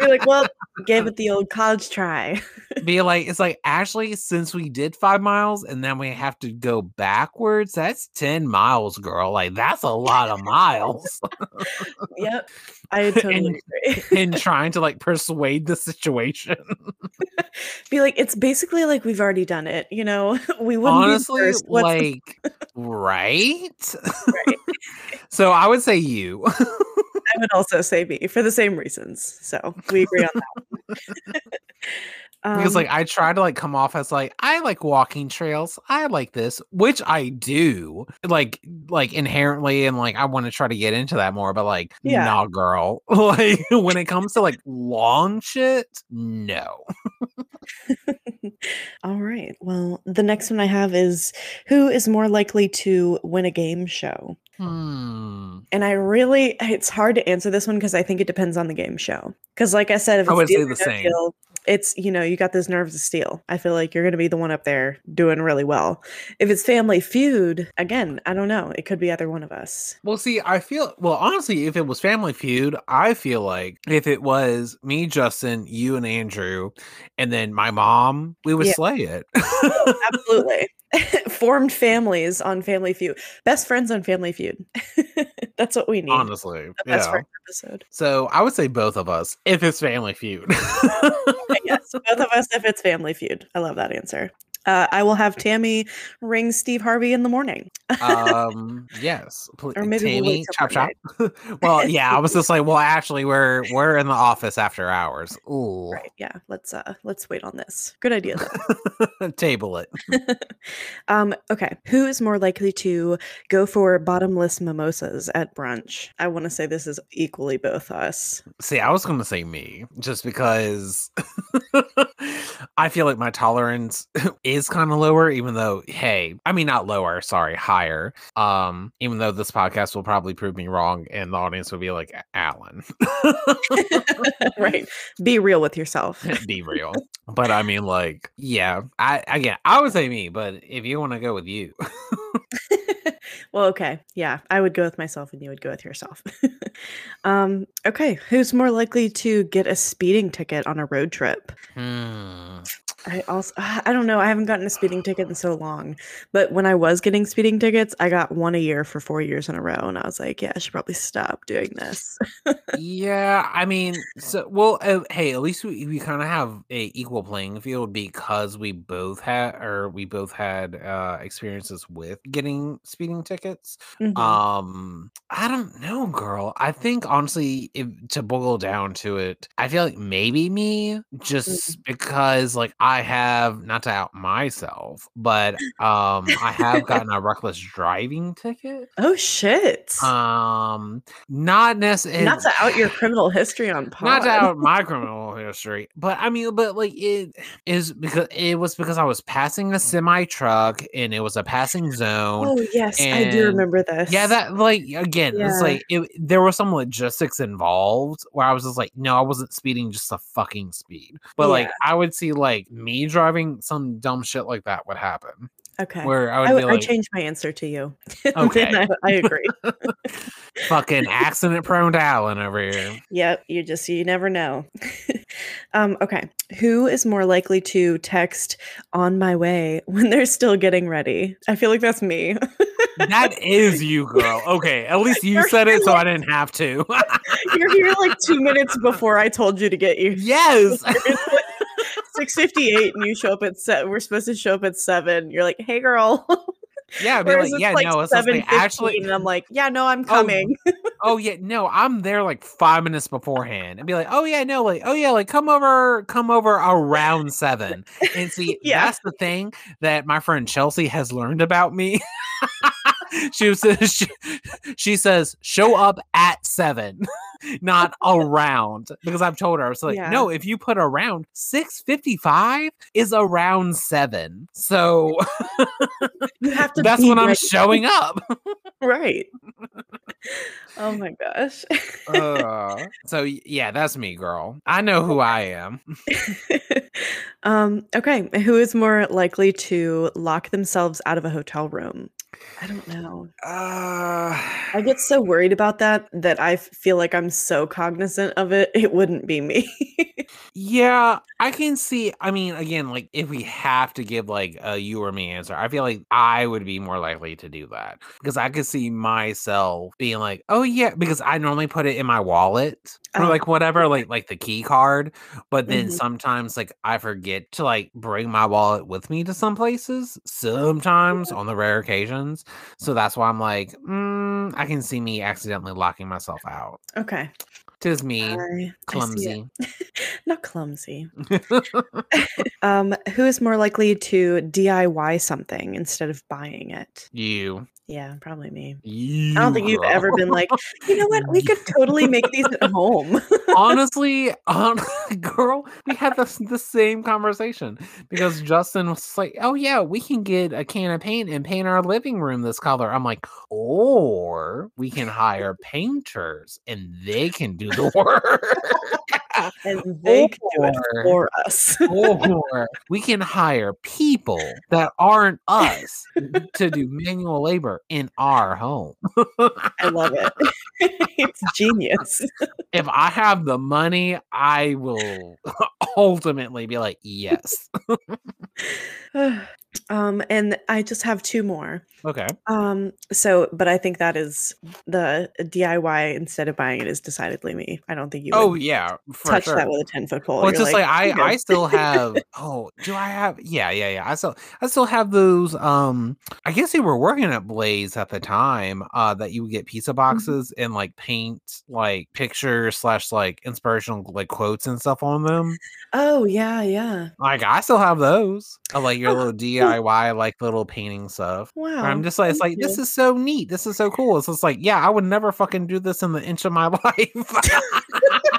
You're like, well, gave it the old college try. Be like, it's like actually, since we did five miles and then we have to go backwards, that's 10 miles, girl. Like, that's a lot of miles. yep. I totally agree. and trying to like persuade the situation. Be like, it's basically like we've already done it. You know, we wouldn't Honestly, be first. The- like, right? Right. so I would say you. I would also say me for the same reasons. So we agree on that. one. because Um, like I try to like come off as like I like walking trails. I like this, which I do. Like like inherently and like I want to try to get into that more, but like Yeah. nah girl. like when it comes to like long shit, no. All right. Well, the next one I have is who is more likely to win a game show? Hmm. And I really, it's hard to answer this one because I think it depends on the game show. Because, like I said, if I it's would say the same. Deal, it's you know you got those nerves of steel. I feel like you're going to be the one up there doing really well. If it's Family Feud, again, I don't know. It could be either one of us. Well, see, I feel well. Honestly, if it was Family Feud, I feel like if it was me, Justin, you, and Andrew, and then my mom, we would Yeah. slay it. Absolutely. Formed families on Family Feud. Best friends on Family Feud. That's what we need. Honestly, best yeah. friend episode. So I would say both of us if it's Family Feud. yes, both of us if it's Family Feud. I love that answer. Uh, I will have Tammy ring Steve Harvey in the morning. um, yes, Or maybe we'll Tammy, chop chop. well, yeah, I was just like, well, actually, we're we're in the office after hours. Ooh, Right. Yeah. Let's uh let's wait on this. Good idea table it. um, okay. Who is more likely to go for bottomless mimosas at brunch? I want to say this is equally both us. See, I was gonna say me, just because I feel like my tolerance is kind of lower, even though, hey, I mean not lower, sorry, higher. Um, even though this podcast will probably prove me wrong, and the audience will be like, Allen, right. Be real with yourself. be real. But I mean, like, yeah, I again, I would say me, but if you want to go with you, well, okay. Yeah, I would go with myself and you would go with yourself. um, okay. Who's more likely to get a speeding ticket on a road trip? hmm, I also I don't know. I haven't gotten a speeding ticket in so long. But when I was getting speeding tickets, I got one a year for 4 years in a row and I was like, yeah, I should probably stop doing this. yeah, I mean, so well, uh, hey, at least we, we kind of have a equal playing field because we both had or we both had uh experiences with getting speeding tickets. Mhm. Um, I don't know, girl. I think honestly, if to boil down to it, I feel like maybe me just because like I have not to out myself, but um I have gotten a reckless driving ticket. oh shit. Um, not necessarily Not to out your criminal history on pod. not to out my criminal history, but I mean, but like it is because it was because I was passing a semi truck and it was a passing zone. Oh yes, I do remember this. Yeah, that like again, Yeah. it's like it, there was some logistics involved where I was just like, no, I wasn't speeding just a fucking speed, but like I would see like me driving some dumb shit like that would happen Okay. where I I, would w- be like, I changed my answer to you. Okay. I, I agree. fucking accident prone to Allen over here. Yep, you just you never know. um, okay. Who is more likely to text on my way when they're still getting ready? I feel like that's me. That is you, girl. Okay, at least you You're said it, so I didn't have to. You're here like two minutes before I told you to get you. yes. Six fifty eight, and you show up at seven. We're supposed to show up at seven. You're like, "Hey, girl." Yeah, be like, yeah, like no, it's like, 7:15, actually, and I'm like, "Yeah, no, I'm Oh, coming." oh yeah, no, I'm there like five minutes beforehand, and be like, oh yeah, no, like, oh yeah, like come over, come over around seven, and see, Yeah. that's the thing that my friend Chelsea has learned about me. she was she, she says show up at seven not around because i've told her i was like Yeah. no if you put around 655 is around seven so You have to. that's when i'm showing up Right. oh my gosh. uh, so yeah that's me girl i know who i am um, okay. Who is more likely to lock themselves out of a hotel room? I don't know. Uh, I get so worried about that that I feel like I'm so cognizant of it. It wouldn't be me. yeah, I can see. I mean, again, like if we have to give like a you or me answer, I feel like I would be more likely to do that because I could see myself being like, oh yeah, because I normally put it in my wallet or Oh, like whatever, like like the key card. But then Mhm. sometimes like I forget to like bring my wallet with me to some places. Sometimes on the rare occasions, so that's why I'm like, mm, I can see me accidentally locking myself out. okay. Tis me, I- I clumsy. Not clumsy. Um, who is more likely to DIY something instead of buying it? you. Yeah, probably me. You. I don't think you've ever been like, you know what? We could totally make these at home. honestly, on girl, we had the, the same conversation because Justin was like, "Oh yeah, we can get a can of paint and paint our living room this color." I'm like, "Or we can hire painters and they can do the work." And they could do it for us. or we can hire people that aren't us to do manual labor in our home. I love it. it's genius. if I have the money, I will ultimately be like, yes. um, and I just have two more. Okay. Um, so, but I think that is the DIY instead of buying it is decidedly me. I don't think you Oh would yeah, for touch sure. that with a 10 foot pole. well, it's just like, I, "I'm I still have. Oh, do I have? Yeah, yeah, yeah. I still, I still have those. Um, I guess they were working at Blaze at the time. Uh, that you would get pizza boxes and like paint like pictures slash like inspirational like quotes and stuff on them. Oh, yeah, yeah. Like I still have those. Of like your Oh, little DIY like little painting stuff. Wow. I'm just like, it's like this is so neat. This is so cool. It's just like, yeah, I would never fucking do this in the inch of my life.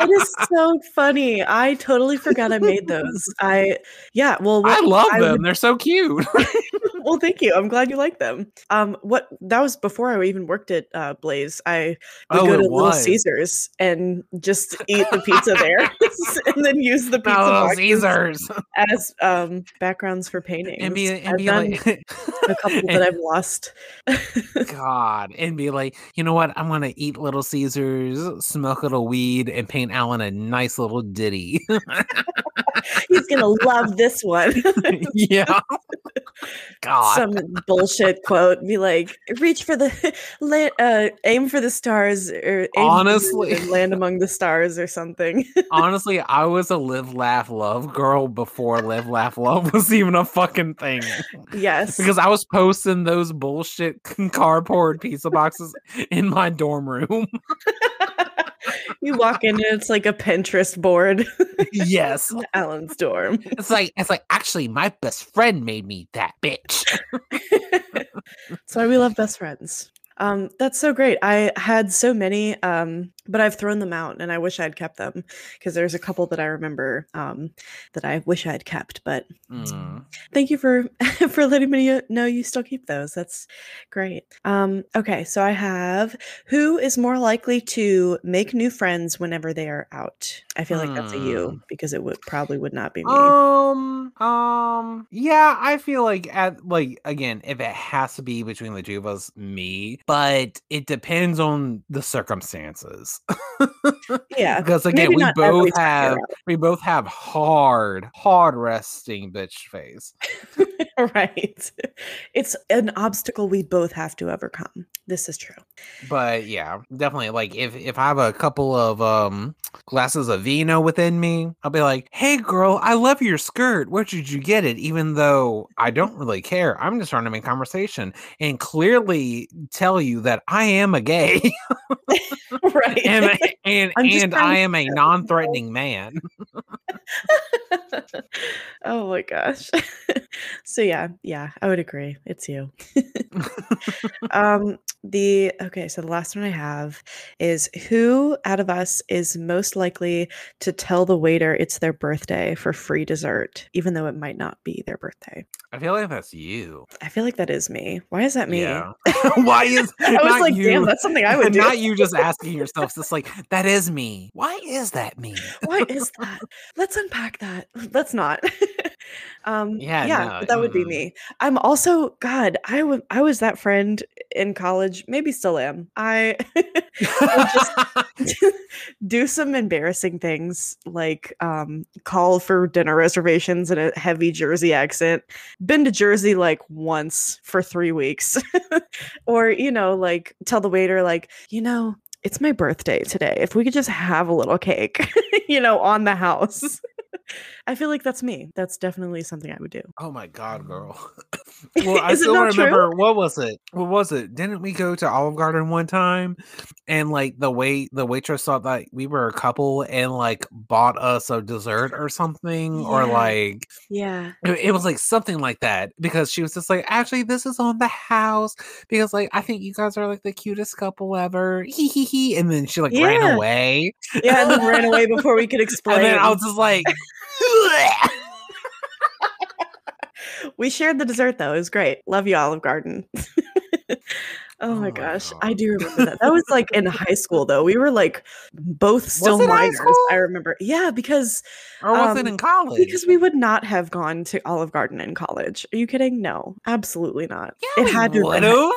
It is so funny. I totally forgot I made those. I yeah, well I love I them. would- They're so cute. well, thank you. I'm glad you like them. Um, what that was before I even worked at uh, Blaze. I would Oh, go to Little. Caesars and just eat the pizza there, and then use the pizza Oh, Caesars. as um, backgrounds for paintings. and be and be like a couple and- that I've lost. God, and be like, you know what? I'm gonna eat Little Caesars, smoke a little weed, and paint Allen a nice little ditty. He's gonna love this one. yeah. God. Some bullshit quote. Be like, reach for the, la- uh, aim for the stars, or aim for the Honestly. land among the stars, or something. Honestly, I was a live, laugh, love girl before live, laugh, love was even a fucking thing. yes. Because I was posting those bullshit cardboard pizza boxes in my dorm room. You walk in and it's like a Pinterest board. yes. Allen's dorm. It's like it's like actually my best friend made me that bitch. That's why we love best friends. Um, that's so great. I had so many, um, but I've thrown them out, and I wish I'd kept them because there's a couple that I remember um, that I wish I'd kept. But Mm. thank you for for letting me know you still keep those. That's great. Um, okay, so I have who is more likely to make new friends whenever they are out. I feel like that's a Hmm. you because it would probably would not be me. Um, um, yeah, I feel like at like again, if it has to be between the two of us, me, but it depends on the circumstances. yeah, because again, we both have we both have hard, hard resting bitch face. right. It's an obstacle we both have to overcome. This is true. But yeah, definitely like if if I have a couple of um glasses of vino within me, I'll be like, "Hey girl, I love your skirt. Where did you get it?" Even though I don't really care. I'm just trying to make conversation and clearly tell you that I am a gay right. And and I'm just and trying I am a non-threatening man. oh my gosh. so yeah, yeah, I would agree. It's you. um the okay, so the last one I have is who out of us is most likely to tell the waiter it's their birthday for free dessert, even though it might not be their birthday. I feel like that's you. I feel like that is me. Why is that me? Yeah. Why is that? I was like, you? damn, that's something I would do. Not you just asking yourself. It's like that is me. Why is that me? Why is that? Let's unpack that. Let's not. um, Yeah, yeah, no, that would be mm. me. I'm also God. I was I was that friend in college. Maybe still am. I just do some embarrassing things like um, call for dinner reservations in a heavy Jersey accent. Been to Jersey like once for three weeks, or you know, like tell the waiter like, you know, it's my birthday today. If we could just have a little cake, you know, on the house. I feel like that's me. That's definitely something I would do. Oh my god, um, girl. well, I still not true? remember what was it? What was it? Didn't we go to Olive Garden one time and like the wait the waitress thought that we were a couple and like bought us a dessert or something or like Yeah. it, it was like something like that because she was just like actually this is on the house because like I think you guys are like the cutest couple ever. Hee hee hee and then she like Yeah. ran away. Yeah, and then ran away before we could explain. And then I was just like we shared the dessert though. It was great. Love you, Olive Garden. oh, Oh my my gosh. I do remember that. That was like in high school though. We were like both still it minors. I remember. Yeah, because or was it Um, in college? because we would not have gone to Olive Garden in college. Are you kidding? No, absolutely not. yeah, it had to have been,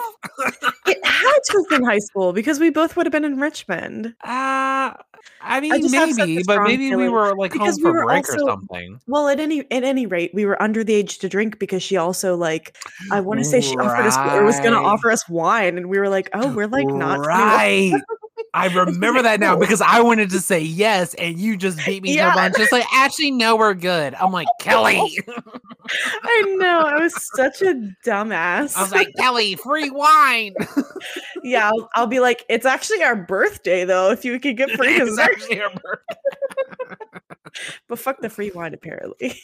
it had to have been high school because we both would have been in Richmond. Uh, I mean, just have such a maybe, but maybe we were like because home we for were break or also- something. Well, at any at any rate, we were under the age to drink because she also like I want to say she offered us or was going to offer us wine, and we were like, oh, we're like not right. I remember that now because I wanted to say yes, and you just beat me to Yeah. a bunch. Just like, actually, no, we're good. I'm like, Kelly. I know I was such a dumbass. I was like, Kelly, free wine. yeah, I'll, I'll be like, it's actually our birthday though. If you could get free it's actually her birthday. But fuck the free wine. Apparently,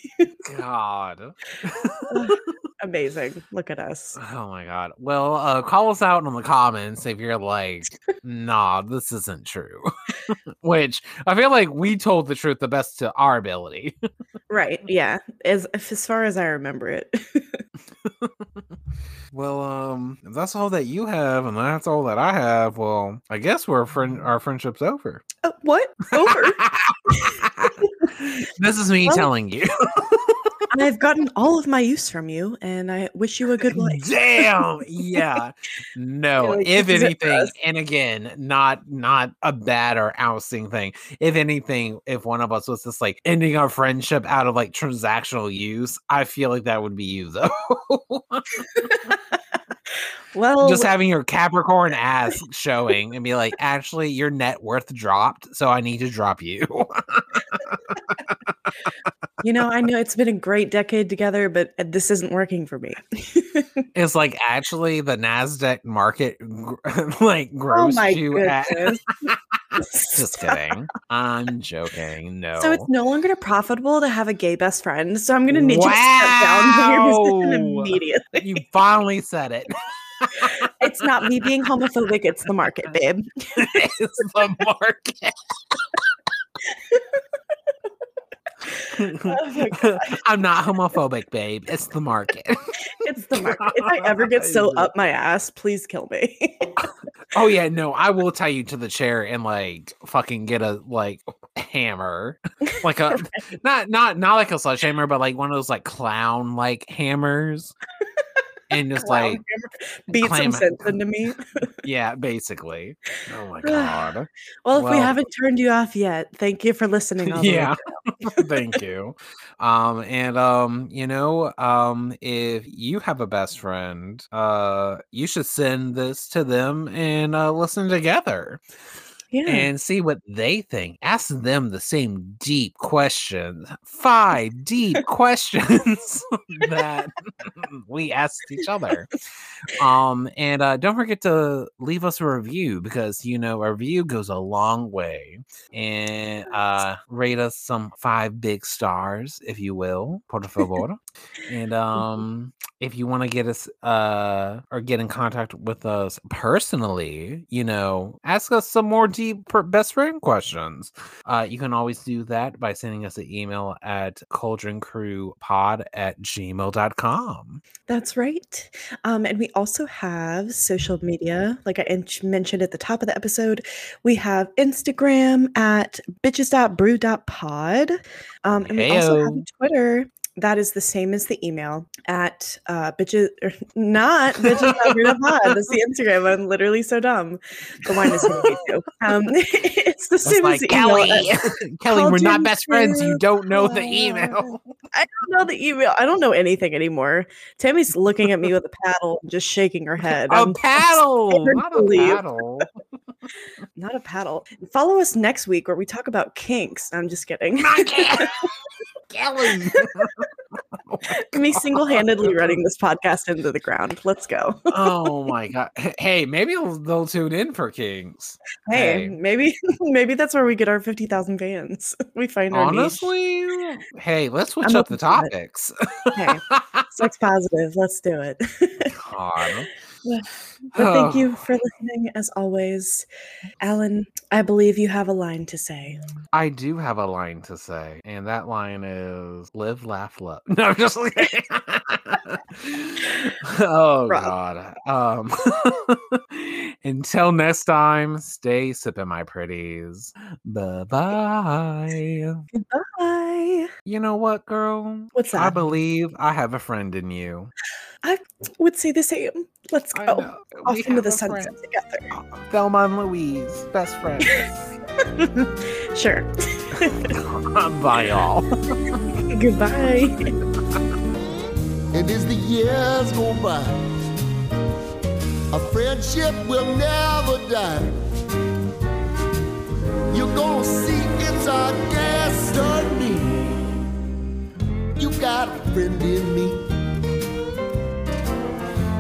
God. amazing. Look at us. Oh my god. Well, uh call us out in the comments if you're like, nah, this isn't true. Which I feel like we told the truth the best to our ability. Right? Yeah. As as far as I remember it. well, um, if that's all that you have and that's all that I have, well, I guess we're friend our friendship's over. Oh, what? Over. This is me Well- telling you. I've gotten all of my use from you, and I wish you a good life. Damn. Yeah. No. like, if this is it for anything, and again, not not a bad or ousting thing. If anything, if one of us was just like ending our friendship out of like transactional use, I feel like that would be you though. Well, just having your Capricorn ass showing and be like, actually, your net worth dropped, so I need to drop you. you know, I know it's been a great decade together, but uh, this isn't working for me. it's like actually the Nasdaq market like oh grows my you at. Just kidding. I'm joking. No. So it's no longer profitable to have a gay best friend. So I'm going to need you to step down from your position immediately. you finally said it. It's not me being homophobic; it's the market, babe. it's the market. Oh. I'm not homophobic, babe. It's the market. It's the market. If I ever get so up my ass, please kill me. Oh yeah, no, I will tie you to the chair and like fucking get a like hammer, like a not not not like a sledgehammer, but like one of those like clown like hammers, and just like Beat some sense into me. yeah, basically. Oh my god. Well, if we haven't turned you off yet, thank you for listening. All yeah thank you um and um you know um if you have a best friend uh you should send this to them and uh listen together Yeah. and see what they think. Ask them the same deep questions five deep questions that we asked each other. Um and uh don't forget to leave us a review because you know a review goes a long way. And uh rate us some five big stars if you will por favor. And um if you want to get us uh or get in contact with us personally you know ask us some more deep best friend questions uh you can always do that by sending us an email at cauldroncrewpod at gmail.com That's right. Um, and we also have social media, like I in- mentioned at the top of the episode. We have Instagram at bitches.brew.pod. Um, and we also have Heyo. Twitter that is the same as the email at uh, bitches, or not bitches. That's the Instagram. I'm literally so dumb. The wine is going too. Um, it's the That's same as like the email. Kelly. at- Kelly, we're not best friends. You don't know the email. I don't know the email. I don't know anything anymore. Tammy's looking at me with a paddle, and just shaking her head. A paddle, not a paddle. Not a paddle. Follow us next week where we talk about kinks. I'm just kidding. Not Ke- Kelly. me single-handedly running this podcast into the ground. Let's go. oh my god. Hey, maybe they'll, they'll tune in for Kings. Hey, Hey. maybe maybe that's where we get our 50,000 fans. We find our niche. Honestly, hey, let's switch I'm up the open to it. topics. Hey, sex positive. Let's do it. God. But thank you for listening as always. Allen, I believe you have a line to say. I do have a line to say, and that line is "Live, laugh, love." No, I'm just oh Rough. God. Um. until next time, stay sipping, my pretties. Bye bye. Bye. You know what, girl? What's that? I believe I have a friend in you. I would say the same. Let's go. Off We into the sunset friend. together. Thelma and Louise, best friends. sure. Bye, y'all. Goodbye. And as the years go by, a friendship will never die. You're gonna see it's our destiny. You got a friend in me.